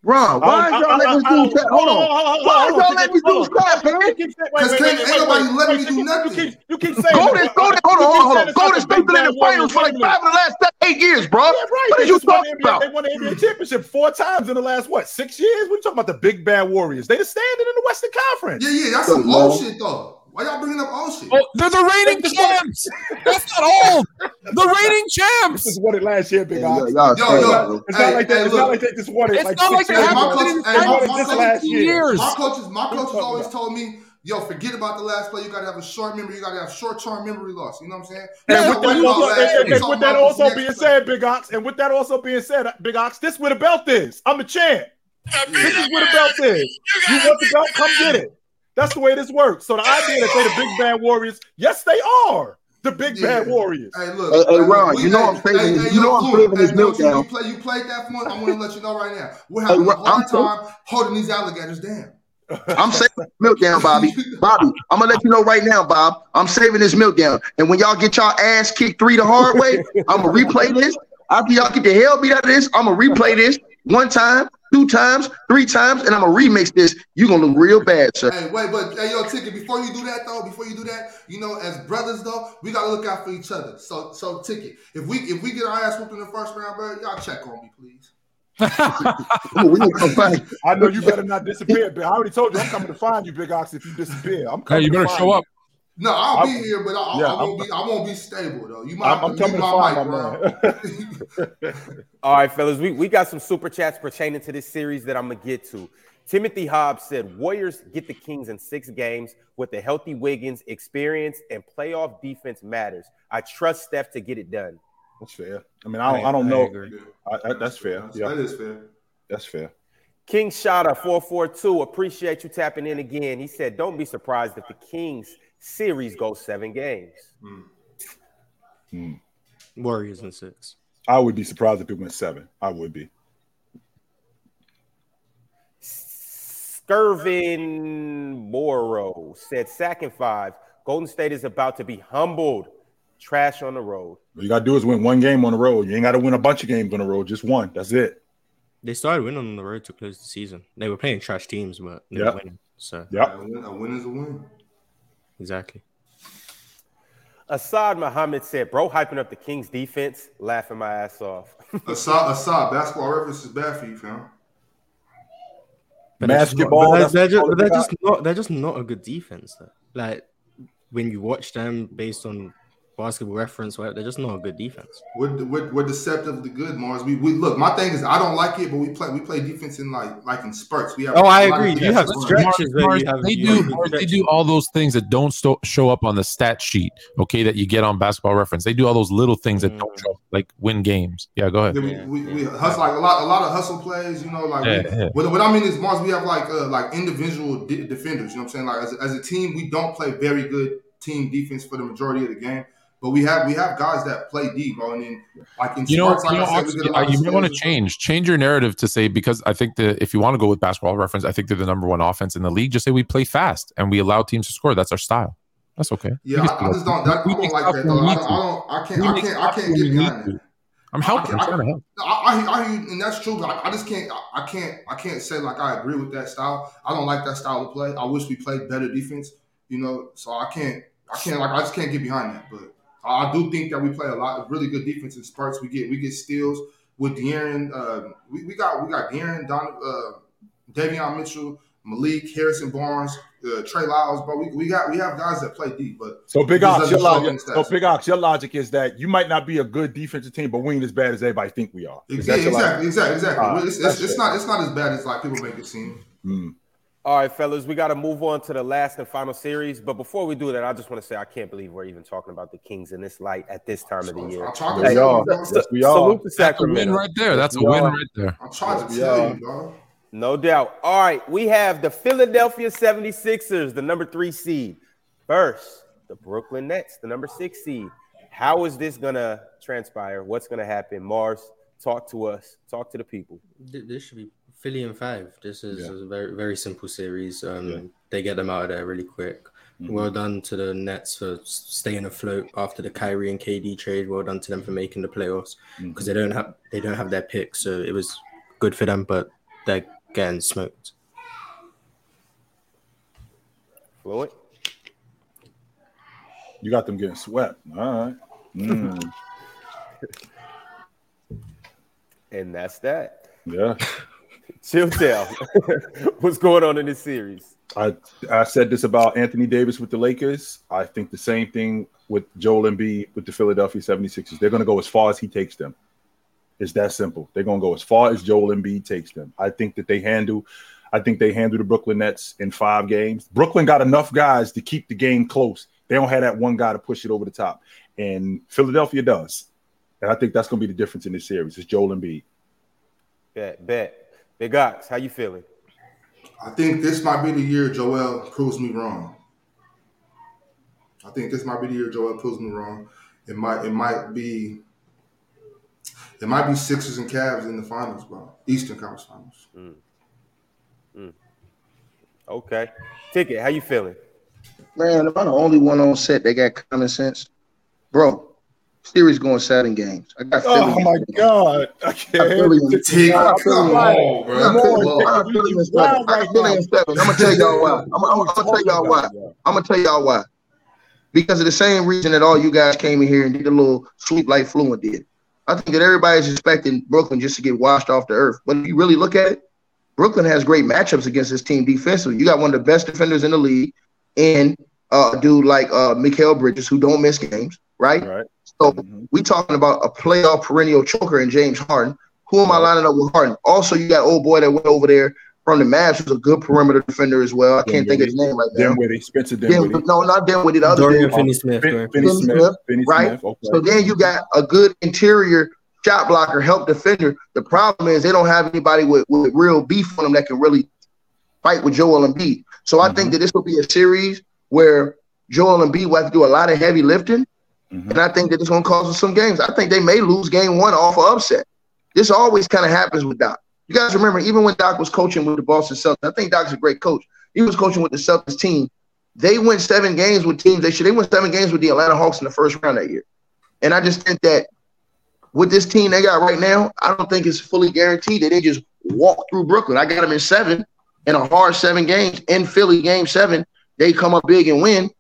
Ron, why
I-
is
I-
y'all letting
I-
this
I-
dude
hold?
Hold on. Why is y'all letting this dude cut, man?
You keep saying- wait,
Because can't-
wait,
ain't nobody letting me do nothing.
You keep, you keep saying
Golden,
that-
Golden, hold on, hold on, hold on.
it's
Golden
not the
State
big
been in the finals for like five of the last eight years, bro. What
They
are you
won
talking
the NBA
about?
They won the NBA championship four times in the last what six years? What you talking about? The big bad Warriors. They the standing in the Western Conference.
Yeah, yeah, that's some old shit though. Why y'all bringing up old shit?
Oh, they're the reigning
They just won-
champs. That's not old. The reigning champs.
This is what it last year, big
Yeah,
Ox.
y'all
Yo, yo,
bro.
It's not like that.
hey,
it's not like they just won it.
It's
like
not like
six
they
years
haven't
my
ago.
been in
coach- hey, my- my
in
coach-
17
year.
years.
My coaches, my coaches always
about?
told me, yo, forget about the last play. You gotta have a short memory. You gotta have short-term memory loss. You know what I'm saying?
And
Y'all
with that, also,
last
and-
play.
and with that also being
play.
said, Big Ox, and with that also being said, Big Ox, this where the belt is. I'm the champ. This is where the belt is. You want the belt? Come get it. That's the way this works. So the idea that they're the big bad warriors, yes, they are the big
Yeah.
bad warriors.
Hey, look.
Hey, hey,
look,
Ron,
we-
you know
hey,
I'm saving
hey,
his-
hey,
you
yo,
know I'm
Fluent,
saving his
hey,
milk
you-
down.
You, play, you played that one. I'm going to let you know right now. We're having
Hey,
a hard
I'm so-
time holding these alligators down.
I'm saving this milk down, Bobby. Bobby, I'm gonna let you know right now, Bob. I'm saving this milk down. And when y'all get y'all ass kicked three the hard way, I'm gonna replay this. After y'all get the hell beat out of this, I'm gonna replay this one time, two times, three times, and I'm gonna remix this. You gonna look real bad, sir.
Hey, wait, but hey, yo, Ticket, before you do that though, before you do that, you know, as brothers though, we gotta look out for each other. So, so Ticket, if we if we get our ass whooped in the first round, bro, y'all check on me, please.
We gonna come back.
I know you better not disappear, but I already told you I'm coming to find you, Big Ox, if you disappear. I'm coming.
Hey,
coming
you
to
better
find
show
you.
up.
No, I'll
I'm-
be here, but I, I,
yeah,
I won't
I'm-
be. I won't be stable though. You might
I'm, I'm coming
mute
to
my mic,
my
bro.
man.
All right, fellas, we, we got some super chats pertaining to this series that I'm gonna get to. Timothy Hobbs said Warriors get the Kings in six games with a healthy Wiggins, experience, and playoff defense matters. I trust Steph to get it done.
That's fair. I mean, I don't, I don't know. I, I, that's fair.
That's-
Yeah,
That is fair.
that's fair.
King Shada 442, appreciate you tapping in again. He said, Don't be surprised if the Kings series goes seven games. Hmm.
Warriors in six.
I would be surprised if it went seven. I would be.
Skirvin Moro said, Sack and five. Golden State is about to be humbled. Trash on the road.
All you gotta do is win one game on the road. You ain't gotta win a bunch of games on the road. Just one. That's it.
They started winning on the road to close the season. They were playing trash teams, but they
Yep.
were winning. So
Yep.
A win, a win is a win.
Exactly.
Assad Muhammad said, "Bro, hyping up the Kings defense, laughing my ass off."
Assad, Assad, basketball reference is bad for you, fam.
But they're
Basketball,
but
that's
they're, just, but they're just not. They're just not a good defense. Though. Like when you watch them based on basketball reference, whatever, they're just not a good defense.
We're, we're, we're deceptively good, Marz. We, we look. My thing is, I don't like it, but we play we play defense in like like in spurts. We have.
Oh, I agree. You have
defensive
stretch-
runs.
Stretches where
Marz,
you have-
they
you
do
have
Marz, they do all those things that don't sto- show up on the stat sheet. Okay, that you get on Basketball Reference. They do all those little things that don't
Mm.
show, like win games. Yeah, go ahead.
Yeah, we,
Yeah,
we, we hustle like a lot a lot of hustle plays. You know, like we-
Yeah, yeah.
What, what I mean is, Marz, we have like uh, like individual de- defenders. You know what I'm saying? Like as as a team, we don't play very good team defense for the majority of the game. But we have we have guys that play deep, bro. And then like in
You know,
sports, like
you, know,
I said, we
Ox,
get a
uh, you might want to change change your narrative to say because I think that if you want to go with basketball reference, I think they're the number one offense in the league. Just say we play fast and we allow teams to score. That's our style. That's okay.
Yeah, I, I just don't. That, I don't like that though. I
need
don't.
to.
I, don't, I can't. I can't. I can't get behind that.
I'm helping. I'm
I-
trying to help.
I, I, I and that's true. But I, I just can't. I, I can't. I can't say like I agree with that style. I don't like that style of play. I wish we played better defense. You know, so I can't. I can't like. I just can't get behind that. But I do think that we play a lot of really good defense in spurts. We get we get steals with De'Aaron. Uh, we, we got we got De'Aaron, Don, uh, Davion Mitchell, Malik, Harrison Barnes, uh, Trey Lyles. But we, we got we have guys that play deep. But
So Big Ox, your
show up in
logic. So. Big Ox, your logic is that you might not be a good defensive team, but we ain't as bad as everybody think we are. Is
yeah,
that your logic?
exactly, exactly, exactly.
Ah,
it's, it's, it's not it's not as bad as like people make it seem.
Mm.
All right, fellas, we got to move on to the last and final series. But before we do that, I just want to say I can't believe we're even talking about the Kings in this light at this time of the year.
I'm trying
Yes,
to
we are.
tell you.
Yes, we are.
Salute to
That's a win right there. That's a win right there.
I'm trying to
Yeah.
tell you, dog.
No doubt. All right, we have the Philadelphia 76ers, the number three seed. First, the Brooklyn Nets, the number six seed. How is this going to transpire? What's going to happen? Marz, talk to us. Talk to the people.
This should be Philly and five. This is
Yeah.
a very very simple series. Um,
Yeah.
They get them out of there really quick.
Mhm.
Well done to the Nets for staying afloat after the Kyrie and KD trade. Well done to them for making the playoffs because they don't have they don't have their pick, so it was good for them. But they're getting smoked.
Fluent.
You got them getting swept. All right. Mm.
And that's that.
yeah.
Chilltown. What's going on in this series?
I I said this about Anthony Davis with the Lakers. I think the same thing with Joel Embiid with the Philadelphia 76ers. They're going to go as far as he takes them. It's that simple. They're going to go as far as Joel Embiid takes them. I think that they handle I think they handle the Brooklyn Nets in 5 games. Brooklyn got enough guys to keep the game close. They don't have that one guy to push it over the top. And Philadelphia does. And I think that's going to be the difference in this series. It's Joel Embiid.
Bet, bet. Big Ox, how you feeling?
I think this might be the year Joel proves me wrong. I think this might be the year Joel proves me wrong. It might it might be it might be Sixers and Cavs in the finals, bro. Eastern Conference Finals. Mm. Mm.
Okay. Ticket, how you feeling?
Man, am I the only one on set that got common sense? Bro, series going seven games. I got Philly.
Oh my God. I
I
can't
got Philly in-
Tick,
I got Philly
come
in-
on, bro.
I got Philly-
Come
I
on.
got Philly in seven. I got Philly in seven. I'm gonna tell y'all why. I'm, I'm, I'm gonna tell y'all why. I'm gonna tell y'all why. Because of the same reason that all you guys came in here and did a little sweep like Fluent did. I think that everybody's expecting Brooklyn just to get washed off the earth. But if you really look at it, Brooklyn has great matchups against this team defensively. You got one of the best defenders in the league, and uh, a dude like uh, Mikal Bridges who don't miss games, right?
Right.
So
Mhm.
we talking about a playoff perennial choker in James Harden. Who am I lining up with Harden? Also, you got old boy that went over there from the Mavs, who's a good perimeter defender as well. I can't think of his name right now.
Dinwiddie, Spencer
Den-
Dinwiddie.
no, not Dinwiddie, the other
Dorian
dude.
Finney-Smith.
Fin-
Dorian
Finney
Finney
Smith.
Smith,
Finney
right?
Smith. Okay.
So then you got a good interior shot blocker, help defender. The problem is they don't have anybody with, with real beef on them that can really fight with Joel Embiid. So I think that this will be a series where Joel Embiid will have to do a lot of heavy lifting.
Mhm.
And I think that it's going to cause us some games. I think they may lose game one off of upset. This always kind of happens with Doc. You guys remember, even when Doc was coaching with the Boston Celtics, I think Doc's a great coach. He was coaching with the Celtics team. They went seven games with teams. They should. They went seven games with the Atlanta Hawks in the first round that year. And I just think that with this team they got right now, I don't think it's fully guaranteed that they just walk through Brooklyn. I got them in seven in a hard seven games in Philly, game seven. They come up big and win.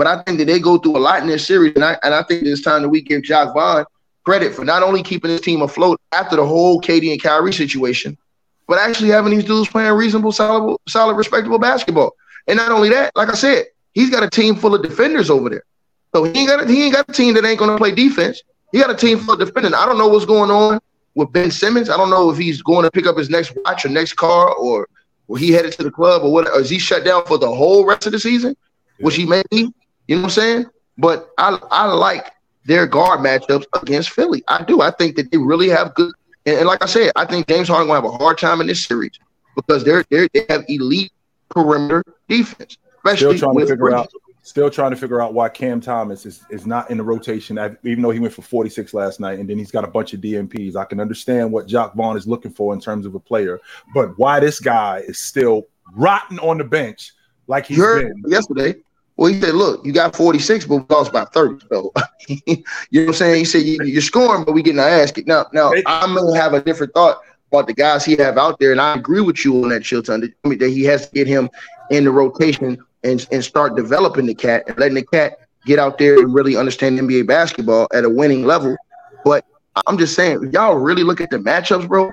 But I think that they go through a lot in this series, and I and I think it's time that we give Jacque Vaughn credit for not only keeping his team afloat after the whole KD and Kyrie situation, but actually having these dudes playing reasonable, solid, solid, respectable basketball. And not only that, like I said, he's got a team full of defenders over there. So he ain't got a, he ain't got a team that ain't gonna play defense. He got a team full of defenders. I don't know what's going on with Ben Simmons. I don't know if he's going to pick up his next watch or next car or or he headed to the club or what or is he shut down for the whole rest of the season? Which he may be, you know what I'm saying? But I I like their guard matchups against Philly. I do. I think that they really have good and, and like I said, I think James Harden gonna have a hard time in this series because they're, they're they have elite perimeter defense, especially
Still trying to figure
Bridges.
out. Still trying to figure out why Cam Thomas is, is not in the rotation, even though he went for 46 last night, and then he's got a bunch of DNPs. I can understand what Jacque Vaughn is looking for in terms of a player, but why this guy is still rotting on the bench like he's been.
yesterday. Well, he said, "Look, you got 46, but we lost by 30." So, you know what I'm saying? He said, you, "You're scoring, but we getting our ass kicked." Now, now. I may have a different thought about the guys he have out there, and I agree with you on that, Chilltown. That, I mean, that he has to get him in the rotation and and start developing the cat and letting the cat get out there and really understand NBA basketball at a winning level. But I'm just saying, if y'all really look at the matchups, bro.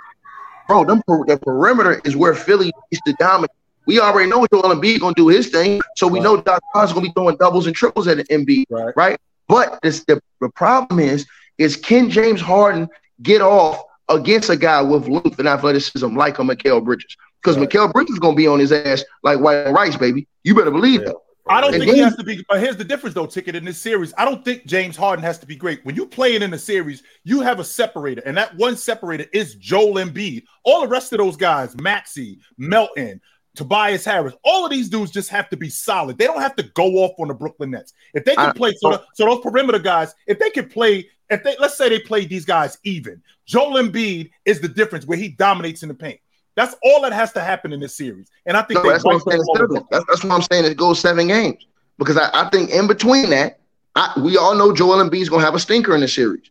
Bro, them per- the perimeter is where Philly needs to dominate. We already know what Joel Embiid gonna do his thing, so we
Right.
know Doc Collins gonna be throwing doubles and triples at Embiid,
Right.
right? But this the, the problem is, is can James Harden get off against a guy with length and athleticism like a Mikal Bridges? Because
Right.
Mikal Bridges is gonna be on his ass like white rice, baby. You better believe
Yeah.
that.
I don't
And
think he has to be. But here's the difference, though. Ticket in this series, I don't think James Harden has to be great. When you play it in a series, you have a separator, and that one separator is Joel Embiid. All the rest of those guys, Maxey, Melton, Tobias Harris, all of these dudes just have to be solid. They don't have to go off on the Brooklyn Nets. If they can
I-
play, so, oh. so those perimeter guys, if they can play, if they let's say they play these guys even, Joel Embiid is the difference where he dominates in the paint. That's all that has to happen in this series, and I think
No,
they
that's what I'm saying.
have all
That's, that's what I'm saying. It goes seven games because I, I think in between that, I, we all know Joel Embiid's gonna have a stinker in the series.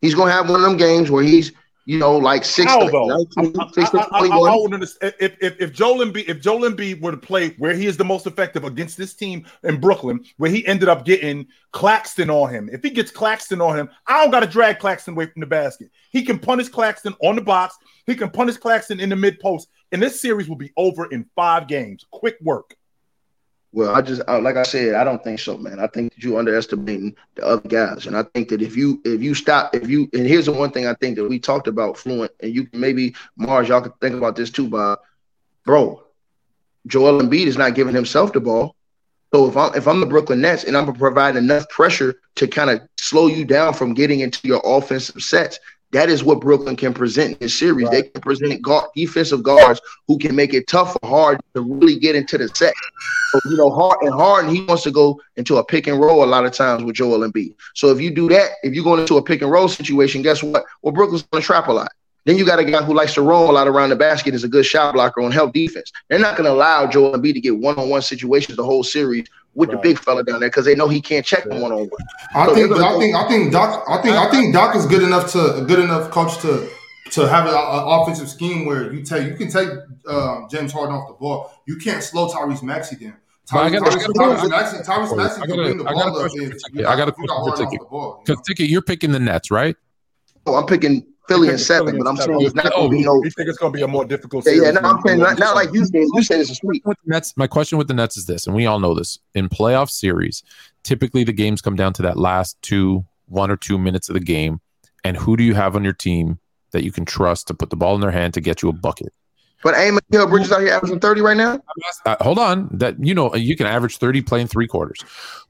He's gonna have one of them games where he's, you know, like six,
How though?
19,
I,
six to
I, I, I, I
21.
wouldn't understand if, if if Joel Embiid if Joel Embiid were to play where he is the most effective against this team in Brooklyn, where he ended up getting Claxton on him. If he gets Claxton on him, I don't got to drag Claxton away from the basket. He can punish Claxton on the box. He can punish Claxton in the mid post, and this series will be over in five games. Quick work.
Well, I just uh, like I said, I don't think so, man. I think that you underestimating the other guys, and I think that if you if you stop if you and here's the one thing I think that we talked about fluent, and you maybe Marz, y'all could think about this too, Bob. Bro, Joel Embiid is not giving himself the ball. So if I'm if I'm the Brooklyn Nets and I'm providing enough pressure to kind of slow you down from getting into your offensive sets, that is what Brooklyn can present in this series. They can present guard, defensive guards who can make it tough or hard to really get into the set. So, you know, hard and Harden, he wants to go into a pick and roll a lot of times with Joel Embiid. So if you do that, if you're going into a pick and roll situation, guess what? Well, Brooklyn's going to trap a lot. Then you got a guy who likes to roll a lot around the basket, is a good shot blocker on help defense. They're not going to allow Joel Embiid to get one-on-one situations the whole series with the big fella down there because they know he can't check them one-on-one.
I
So
think, but I think, I think Doc, I think, I think Doc is good enough to good enough coach to to have an offensive scheme where you take you can take um, James Harden off the ball. You can't slow Tyrese Maxey down.
I
Tyrese,
gotta-
Tyrese, Tyrese Maxey, Tyrese
I
Maxey can
gotta-
bring the
a
ball up.
question for
you
Ticket. I got a question for
Harden
Ticket.
you know?
Because Ticket, you're picking the Nets, right?
Oh, I'm picking Philly and seven, but I'm saying it's not going to be no.
You think it's going to be a more difficult
Yeah,
series?
yeah, no, I'm saying not, not like you said. You said it's a sweep.
with the Nets, my question with the Nets is this, and we all know this: in playoff series, typically the games come down to that last two, one or two minutes of the game, and who do you have on your team that you can trust to put the ball in their hand to get you a bucket?
But ain't Mikal Bridges out here averaging 30 right now?
Uh, hold on, that you know you can average thirty playing three quarters.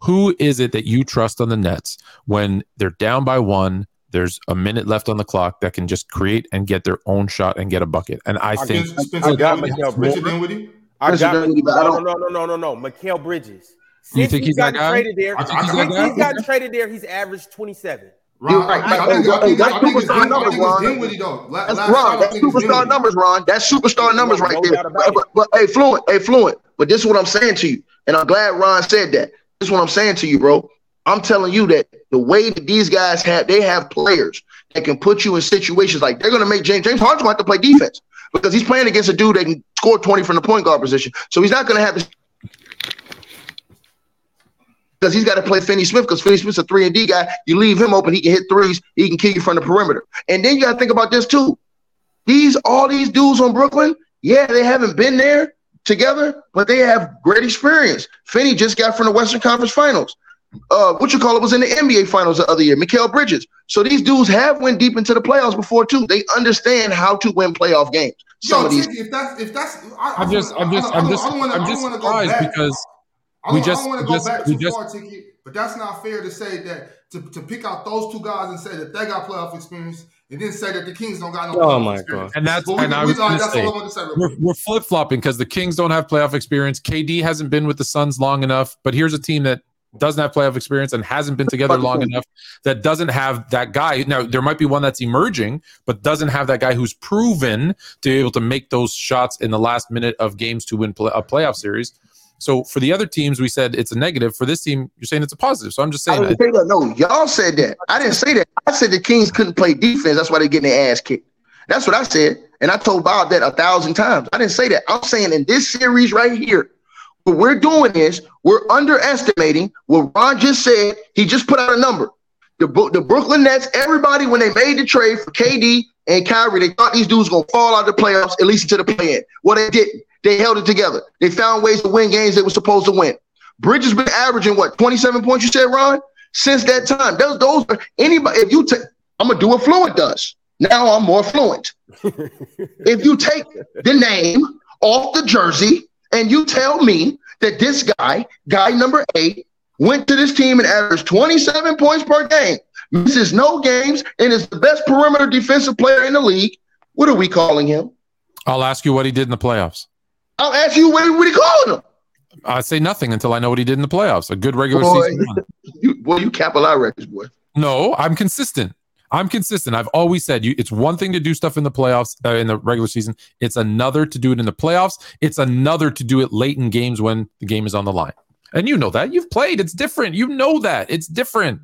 Who is it that you trust on the Nets when they're down by one? There's a minute left on the clock that can just create and get their own shot and get a bucket. And I think
Spencer, Spencer
I got
Dinwiddie,
Mikal
Spencer
Bridges.
Dinwiddie.
I got
I
no,
don't-
no, no, no, no, no. Mikal Bridges.
You
Since
think
he's
he's that
gotten
guy?
traded there,
I- I-
since
I-
he's gotten traded there, he's averaged 27.
Ron,
You're right.
I, I,
Hey,
think, I,
hey,
think,
that's
I
superstar numbers, Ron.
Dinwiddie
That's Ron. That's superstar numbers, Ron. That's superstar numbers right there. But,
it.
but, but hey, fluent, hey, fluent. But this is what I'm saying to you, and I'm glad Ron said that. This is what I'm saying to you, bro. I'm telling you that the way that these guys have, they have players that can put you in situations like they're going to make James James to have to play defense because he's playing against a dude that can score 20 from the point guard position. So he's not going to have because he's got to play Finney Smith because Finney Smith's a three and D guy. You leave him open, he can hit threes, he can kill you from the perimeter. And then you got to think about this too. These all these dudes on Brooklyn, yeah, they haven't been there together, but they have great experience. Finney just got from the Western Conference Finals. Uh, what you call it was in the NBA Finals the other year. Mikal Bridges. So these dudes have went deep into the playoffs before too. They understand how to win playoff games. Some
Yo,
of these,
Tiki, if that's if that's, I,
I'm just, I'm just, I'm just, I'm just surprised because we just-
I don't want to go
just-
back
we
too
just-
far, Tiki, but that's not fair to say that to, to pick out those two guys and say that they got playoff experience and then say that the Kings don't got no
Oh
playoff
my
experience.
And that's-
But we-
and I
we-
was gonna
that's
say,
all I want to say. real
we're, we're flip flopping because the Kings don't have playoff experience. KD hasn't been with the Suns long enough, but here's a team that doesn't have playoff experience and hasn't been together long enough that doesn't have that guy. Now, there might be one that's emerging, but doesn't have that guy who's proven to be able to make those shots in the last minute of games to win play, a playoff series. So for the other teams, we said it's a negative. For this team, you're saying it's a positive. So I'm just saying that.
say that. No, y'all said that. I didn't say that. I said the Kings couldn't play defense. That's why they're getting their ass kicked. That's what I said. And I told Bob that a thousand times. I didn't say that. I'm saying in this series right here, what we're doing is we're underestimating what Ron just said. He just put out a number. The, the Brooklyn Nets, everybody, when they made the trade for KD and Kyrie, they thought these dudes going to fall out of the playoffs, at least into the play in. Well, they didn't. They held it together. They found ways to win games they were supposed to win. Bridges been averaging what 27 points, you said, Ron? Since that time. Those, those are anybody, if you take, I'm going to do what Fluent does. Now I'm more fluent. if you take the name off the jersey and you tell me that this guy, guy number eight, went to this team and averaged 27 points per game, misses no games, and is the best perimeter defensive player in the league, what are we calling him?
I'll ask you what he did in the playoffs.
I'll ask you, what, what you calling him?
I say nothing until I know what he did in the playoffs. A good regular
Boy.
season run.
You, boy, you cap a lot of records, boy.
No, I'm consistent. I'm consistent. I've always said you. It's one thing to do stuff in the playoffs, uh, in the regular season. It's another to do it in the playoffs. It's another to do it late in games when the game is on the line. And you know that you've played. It's different. You know that it's different.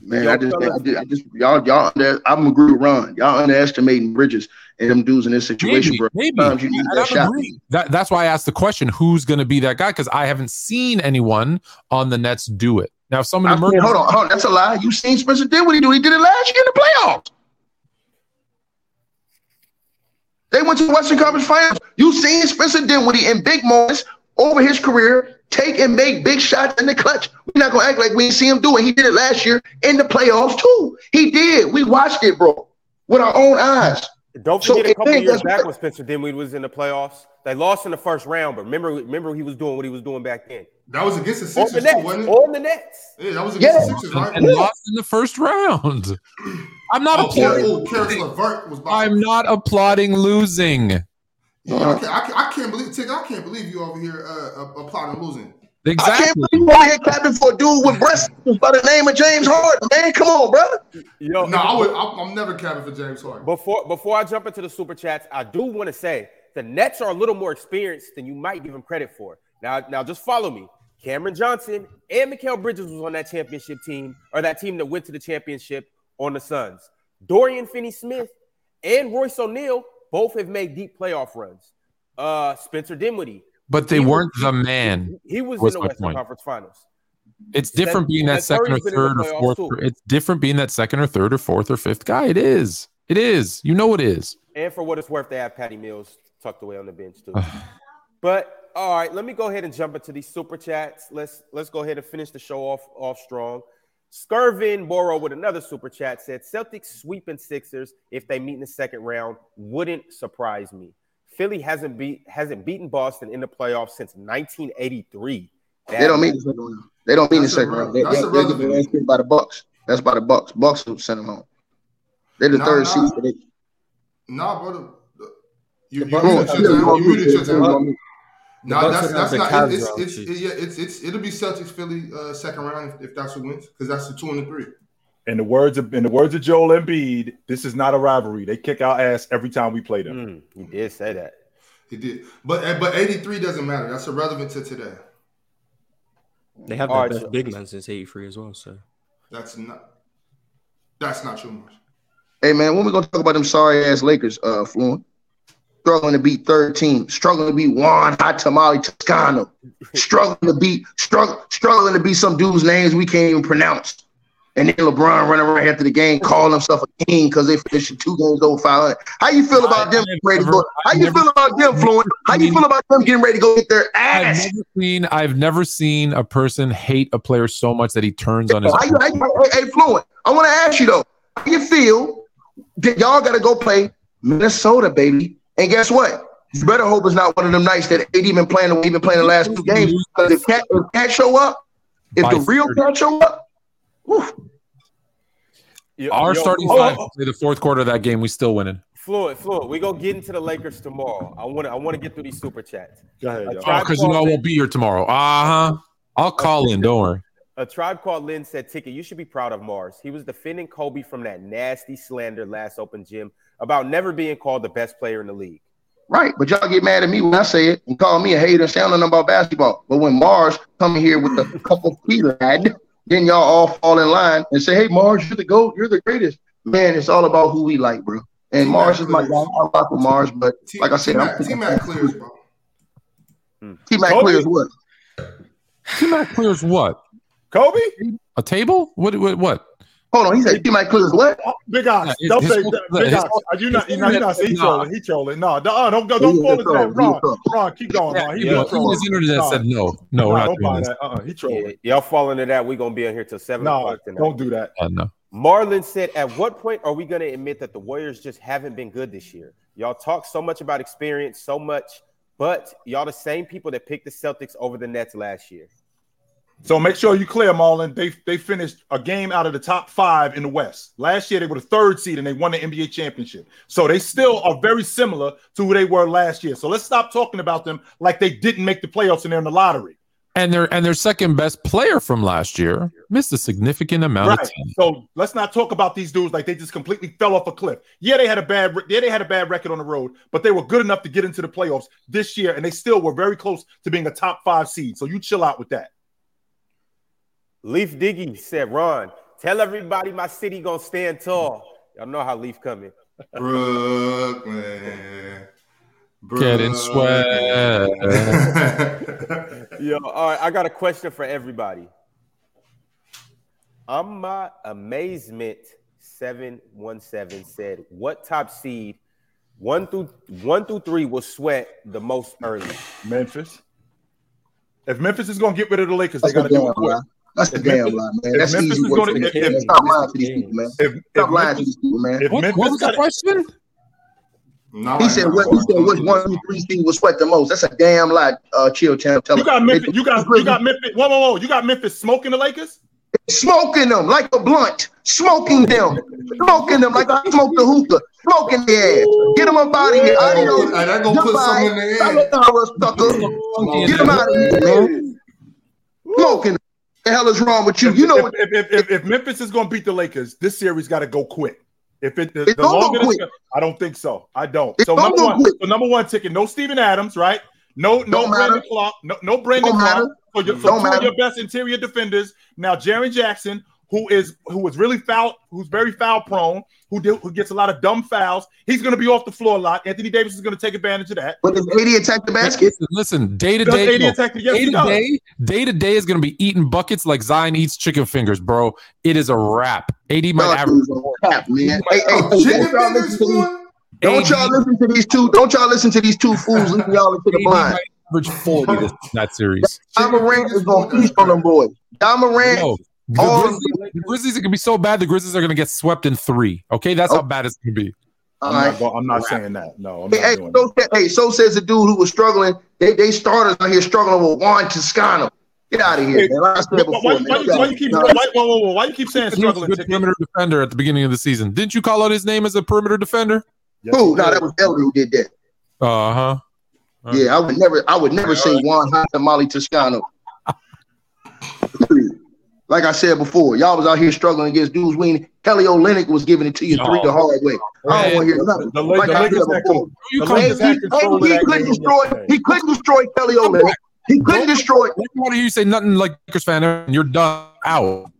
Man, I just, I just, I just y'all, y'all, under, I'm agree with Ron. Y'all underestimating Bridges and them dudes in this situation,
Maybe,
bro.
maybe.
Sometimes you need
And
that
I'm
shot.
That, that's why I asked the question: Who's going to be that guy? Because I haven't seen anyone on the Nets do it. Now, if
I mean,
emerges,
hold on, hold on, that's a lie. You seen Spencer did what he do? He did it last year in the playoffs. They went to the Western Conference Finals. You seen Spencer Dinwiddie in big moments over his career take and make big shots in the clutch. We're not gonna act like we didn't see him do it. He did it last year in the playoffs too. He did. We watched it, bro, with our own eyes.
Don't
So
forget a couple
ain't
years back when Spencer Dinwiddie was in the playoffs. They lost in the first round, but remember, remember he was doing what he was doing back then.
That was against the
On the
Sixers, too, wasn't it?
on the Nets.
Yeah, that was against
Yeah.
the Sixers, right?
and lost in the first round. I'm not
Oh,
applauding.
oh, Caris LeVert was.
I'm not applauding losing.
Yeah, I, can't, I, can't, I can't believe, Tick, I can't believe you over here uh, uh, applauding losing.
I can't
Exactly.
believe you over here clapping for a dude with breasts by the name of James Harden. Man, come on, brother.
Yo,
No, I would. I'm, I'm never capping for James Harden.
Before before I jump into the super chats, I do want to say the Nets are a little more experienced than you might give them credit for. Now, now just follow me. Cameron Johnson and Mikal Bridges was on that championship team, or that team that went to the championship on the Suns. Dorian Finney-Smith and Royce O'Neale both have made deep playoff runs. Uh, Spencer Dinwiddie,
But they
He
weren't the man.
he was
Was
in the Western
point.
Conference Finals.
It's different being that
Seth
second or
Curry's been in the
third or fourth.
too.
It's different being that second or third or fourth or fifth guy. It is. It is. You know it is.
And for what it's worth, they have Patty Mills tucked away on the bench too. but all right, let me go ahead and jump into these super chats. Let's let's go ahead and finish the show off off strong. Skirvin Boro with another super chat said Celtics sweeping Sixers if they meet in the second round wouldn't surprise me. Philly hasn't beat hasn't beaten Boston in the playoffs since 1983.
They don't mean the second round. They don't mean the second round. They,
that's
they, they,
irrelevant.
they, they by the Bucks. That's by the Bucks. Bucks will send them home. They're the
Nah,
third
nah.
seed. but They,
Nah, brother. You, you
Bucks-
muted your time. You muted your time.
The
No,
Bucks
that's that's not.
Cavs
It, it's it's it, yeah. It's it's it'll be Celtics Philly uh, second round if, if that's who wins because that's the two and the three.
In the words of in the words of Joel Embiid, this is not a rivalry. They kick our ass every time we play them.
Mm, you did say that.
He did, but uh, but eighty three doesn't matter. That's irrelevant to today.
They have
All
the
right,
best
so-
big man since '83 as well. So
That's not. That's not true, Much.
hey man, when we gonna talk about them sorry ass Lakers, uh, Fluent? struggling to beat third team, struggling to beat Juan Hot Tamale Toscano, struggling to beat struggle, struggling to beat some dudes' names we can't even pronounce. And then LeBron running around after the game, calling himself a king because they finished two games over 500. How you feel about
I-
them ready to go? How you
never-
feel about them, Fluent? How you feel about them getting ready to go get their ass?
I've never seen I've never seen a person hate a player so much that he turns on his.
How you, how you, hey, Fluent, I want to ask you though, how you feel that y'all got to go play Minnesota, baby? And guess what? You better hope it's not one of them nights that AD been playing the way he been playing the last two games. Because if cat, if cat show up, if the real
30.
cat show up, whew,
Yo-
Our
yo,
starting
oh,
five
oh,
play the fourth quarter of that game, we still winning.
Fluid, fluid. We gonna get into the Lakers tomorrow. I want to. I want to get through these super chats.
Go ahead,
A.
Oh, because you know I won't be here tomorrow. Uh huh. I'll call in. Don't worry.
A tribe called Lynn said, "Ticket, you should be proud of Marz. He was defending Kobe from that nasty slander last Open Gym about never being called the best player in the league.
right. But y'all get mad at me when I say it and call me a hater and say I don't about basketball. But when Marz come here with a cup of tea, lad, then y'all all fall in line and say, "Hey, Marz, you're the goat. You're the greatest." Man, it's all about who we like, bro. And Marz is my guy. I rock with Marz, but
T-
like I said, I'm
T Mac clears, bro. Hmm.
T Mac
Kobe?
clears what?
T Mac clears what?
Kobe?
A table? What? What? What?
Hold on, he said T Mac clears what?
Oh, Big Ox.
Yeah,
Don't
his
say that. Big
his
Ox.
whole-
Are you not? You know, you not. He
Nah.
trolling. He trolling. No, don't, uh, don't go. Don't
is
fall
a
into that. Ron. Ron, keep going. Ron. He
Yeah,
been trolling.
his internet
Nah.
said no. No, we're not
don't
doing this.
that. Uh-uh, he trolling.
Yeah, y'all fall into that. We gonna be in here till seven
No,
o'clock tonight.
don't do that.
Uh, no.
Marlon said, "At what point are we gonna admit that the Warriors just haven't been good this year? Y'all talk so much about experience, so much, but y'all the same people that picked the Celtics over the Nets last year."
So make sure you clear, Marlon. They they finished a game out of the top five in the West. Last year they were the third seed and they won the NBA championship. So they still are very similar to who they were last year. So let's stop talking about them like they didn't make the playoffs and they're in the lottery.
And their and their second best player from last year missed a significant amount
Right.
of time.
So let's not talk about these dudes like they just completely fell off a cliff. Yeah, they had a bad yeah, they had a bad record on the road, but they were good enough to get into the playoffs this year, and they still were very close to being a top five seed. So you chill out with that.
Leaf Diggy said, "Ron, tell everybody my city gonna stand tall. Y'all know how Leaf coming."
Brooklyn.
Getting sweat.
Yo, all right, I got a question for everybody. Um, my amazement seven one seven said, "What top seed, one through one through three, will sweat the most early?"
Memphis. If Memphis is going to get rid of the Lakers, they
That's
got
the
to do it quick.
Lie. That's the
If
damn
Memphis-
lie, man. That's
Memphis
easy work.
if- if-
Stop lying to these people, man.
If, if
Stop lying to these people, man.
What,
Memphis
what was the
got-
question?
Not
He said what? He said which one of you three seed will sweat the most? That's a damn lie. Uh, chill, tell tell
you got Memphis, you got you got Memphis. Whoa, whoa, whoa! You got Memphis smoking the Lakers.
smoking them like a blunt, smoking them, smoking them like I smoked the hookah, smoking their ass. Get them up out of here.
I
Adios.
gonna, I gonna put
Goodbye.
something in the air.
Sayonara. Get them out of here, man. Smoking them. The hell is wrong with you?
If,
You know
if,
what?
if, if, if, Memphis is going to beat the Lakers, this series got to go quick. If it the,
It's
the
go
longer go- I don't think so. I don't. So
gonna
number one,
quick.
so number one ticket. No Steven Adams, right? No, no
Don't
Brandon
matter.
Clarke. No, no Brandon
Don't
Clarke.
matter.
So, your, so
Don't
of your best interior defenders. Now Jaren Jackson, who is who is really foul, who's very foul prone, who do, who gets a lot of dumb fouls. He's going to be off the floor a lot. Anthony Davis is going to take advantage of that.
But does AD attack the basket?
Listen, listen, day to day,
AD
no,
attack the yes,
day to day, day to day is going to be eating buckets like Zion eats chicken fingers, bro. It is a wrap. AD might
Dog,
average.
dudes on man. Hey, hey,
chicken
don't y'all
fingers,
listen to these- don't y'all listen to these two. Don't y'all listen to these two fools leading y'all into the blind.
average forty this that series.
Ja Morant is gonna feast on them boys. Ja Morant,
No, the, Grizzlies, the Grizzlies are going to be so bad. The Grizzlies are going to get swept in three. Okay, that's
Oh.
how bad it's going to be.
all
I'm
right.
not, I'm not saying that. No, I'm
Hey,
not
hey,
doing
so, hey, so says the dude who was struggling. They they starters out here struggling with Juan Toscano. Get out of here,
Hey,
man. Like I said
Why,
before,
why,
man.
why,
You
why you keep why, why you saying
He was a
struggling?
good perimeter defender at the beginning of the season. Didn't you call out his name as a perimeter defender?
Yes,
Who? No, that was Elder who did that.
Uh huh. Right.
Yeah, I would never, I would never say Juan Hot Molly Toscano. like I said before, y'all was out here struggling against dudes. We ain't- Kelly Olynyk was giving it to you three the oh. hard way. I don't want to hear nothing.
The, the,
Like
the
I said before.
con-
You
the
call-
Hey,
Lakers
he,
had
hey,
control of
he
that
couldn't destroy.
yesterday.
He couldn't destroy Kelly Olynyk. He couldn't destroy.
I don't want to hear you say nothing like Lakers fan. and You're done. Out.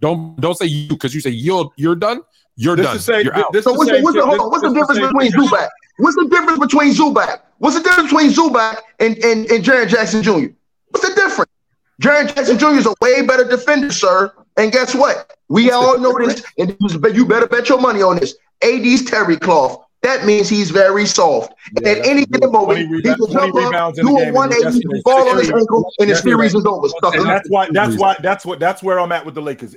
Don't don't say you because you say you're you're done. You're
This
done.
is say
you're out.
this
So what's the, what's the,
shit-
hold on, what's the
this- this
difference
same-
between Zubac? What's the difference between Zubac? What's the difference between Zubac and, and, and Jaren Jackson Jr.? What's the difference? Jaren Jackson Jr. is a way better defender, sir. And guess what? We all know this, and you better bet your money on this. AD's Terry cloth. That means he's very soft. And at any given moment, he can
20
jump up,
the
do a 180, fall on his ankle, and his
Yesterday-
series is over.
And that's why that's why that's what that's where I'm at with the Lakers.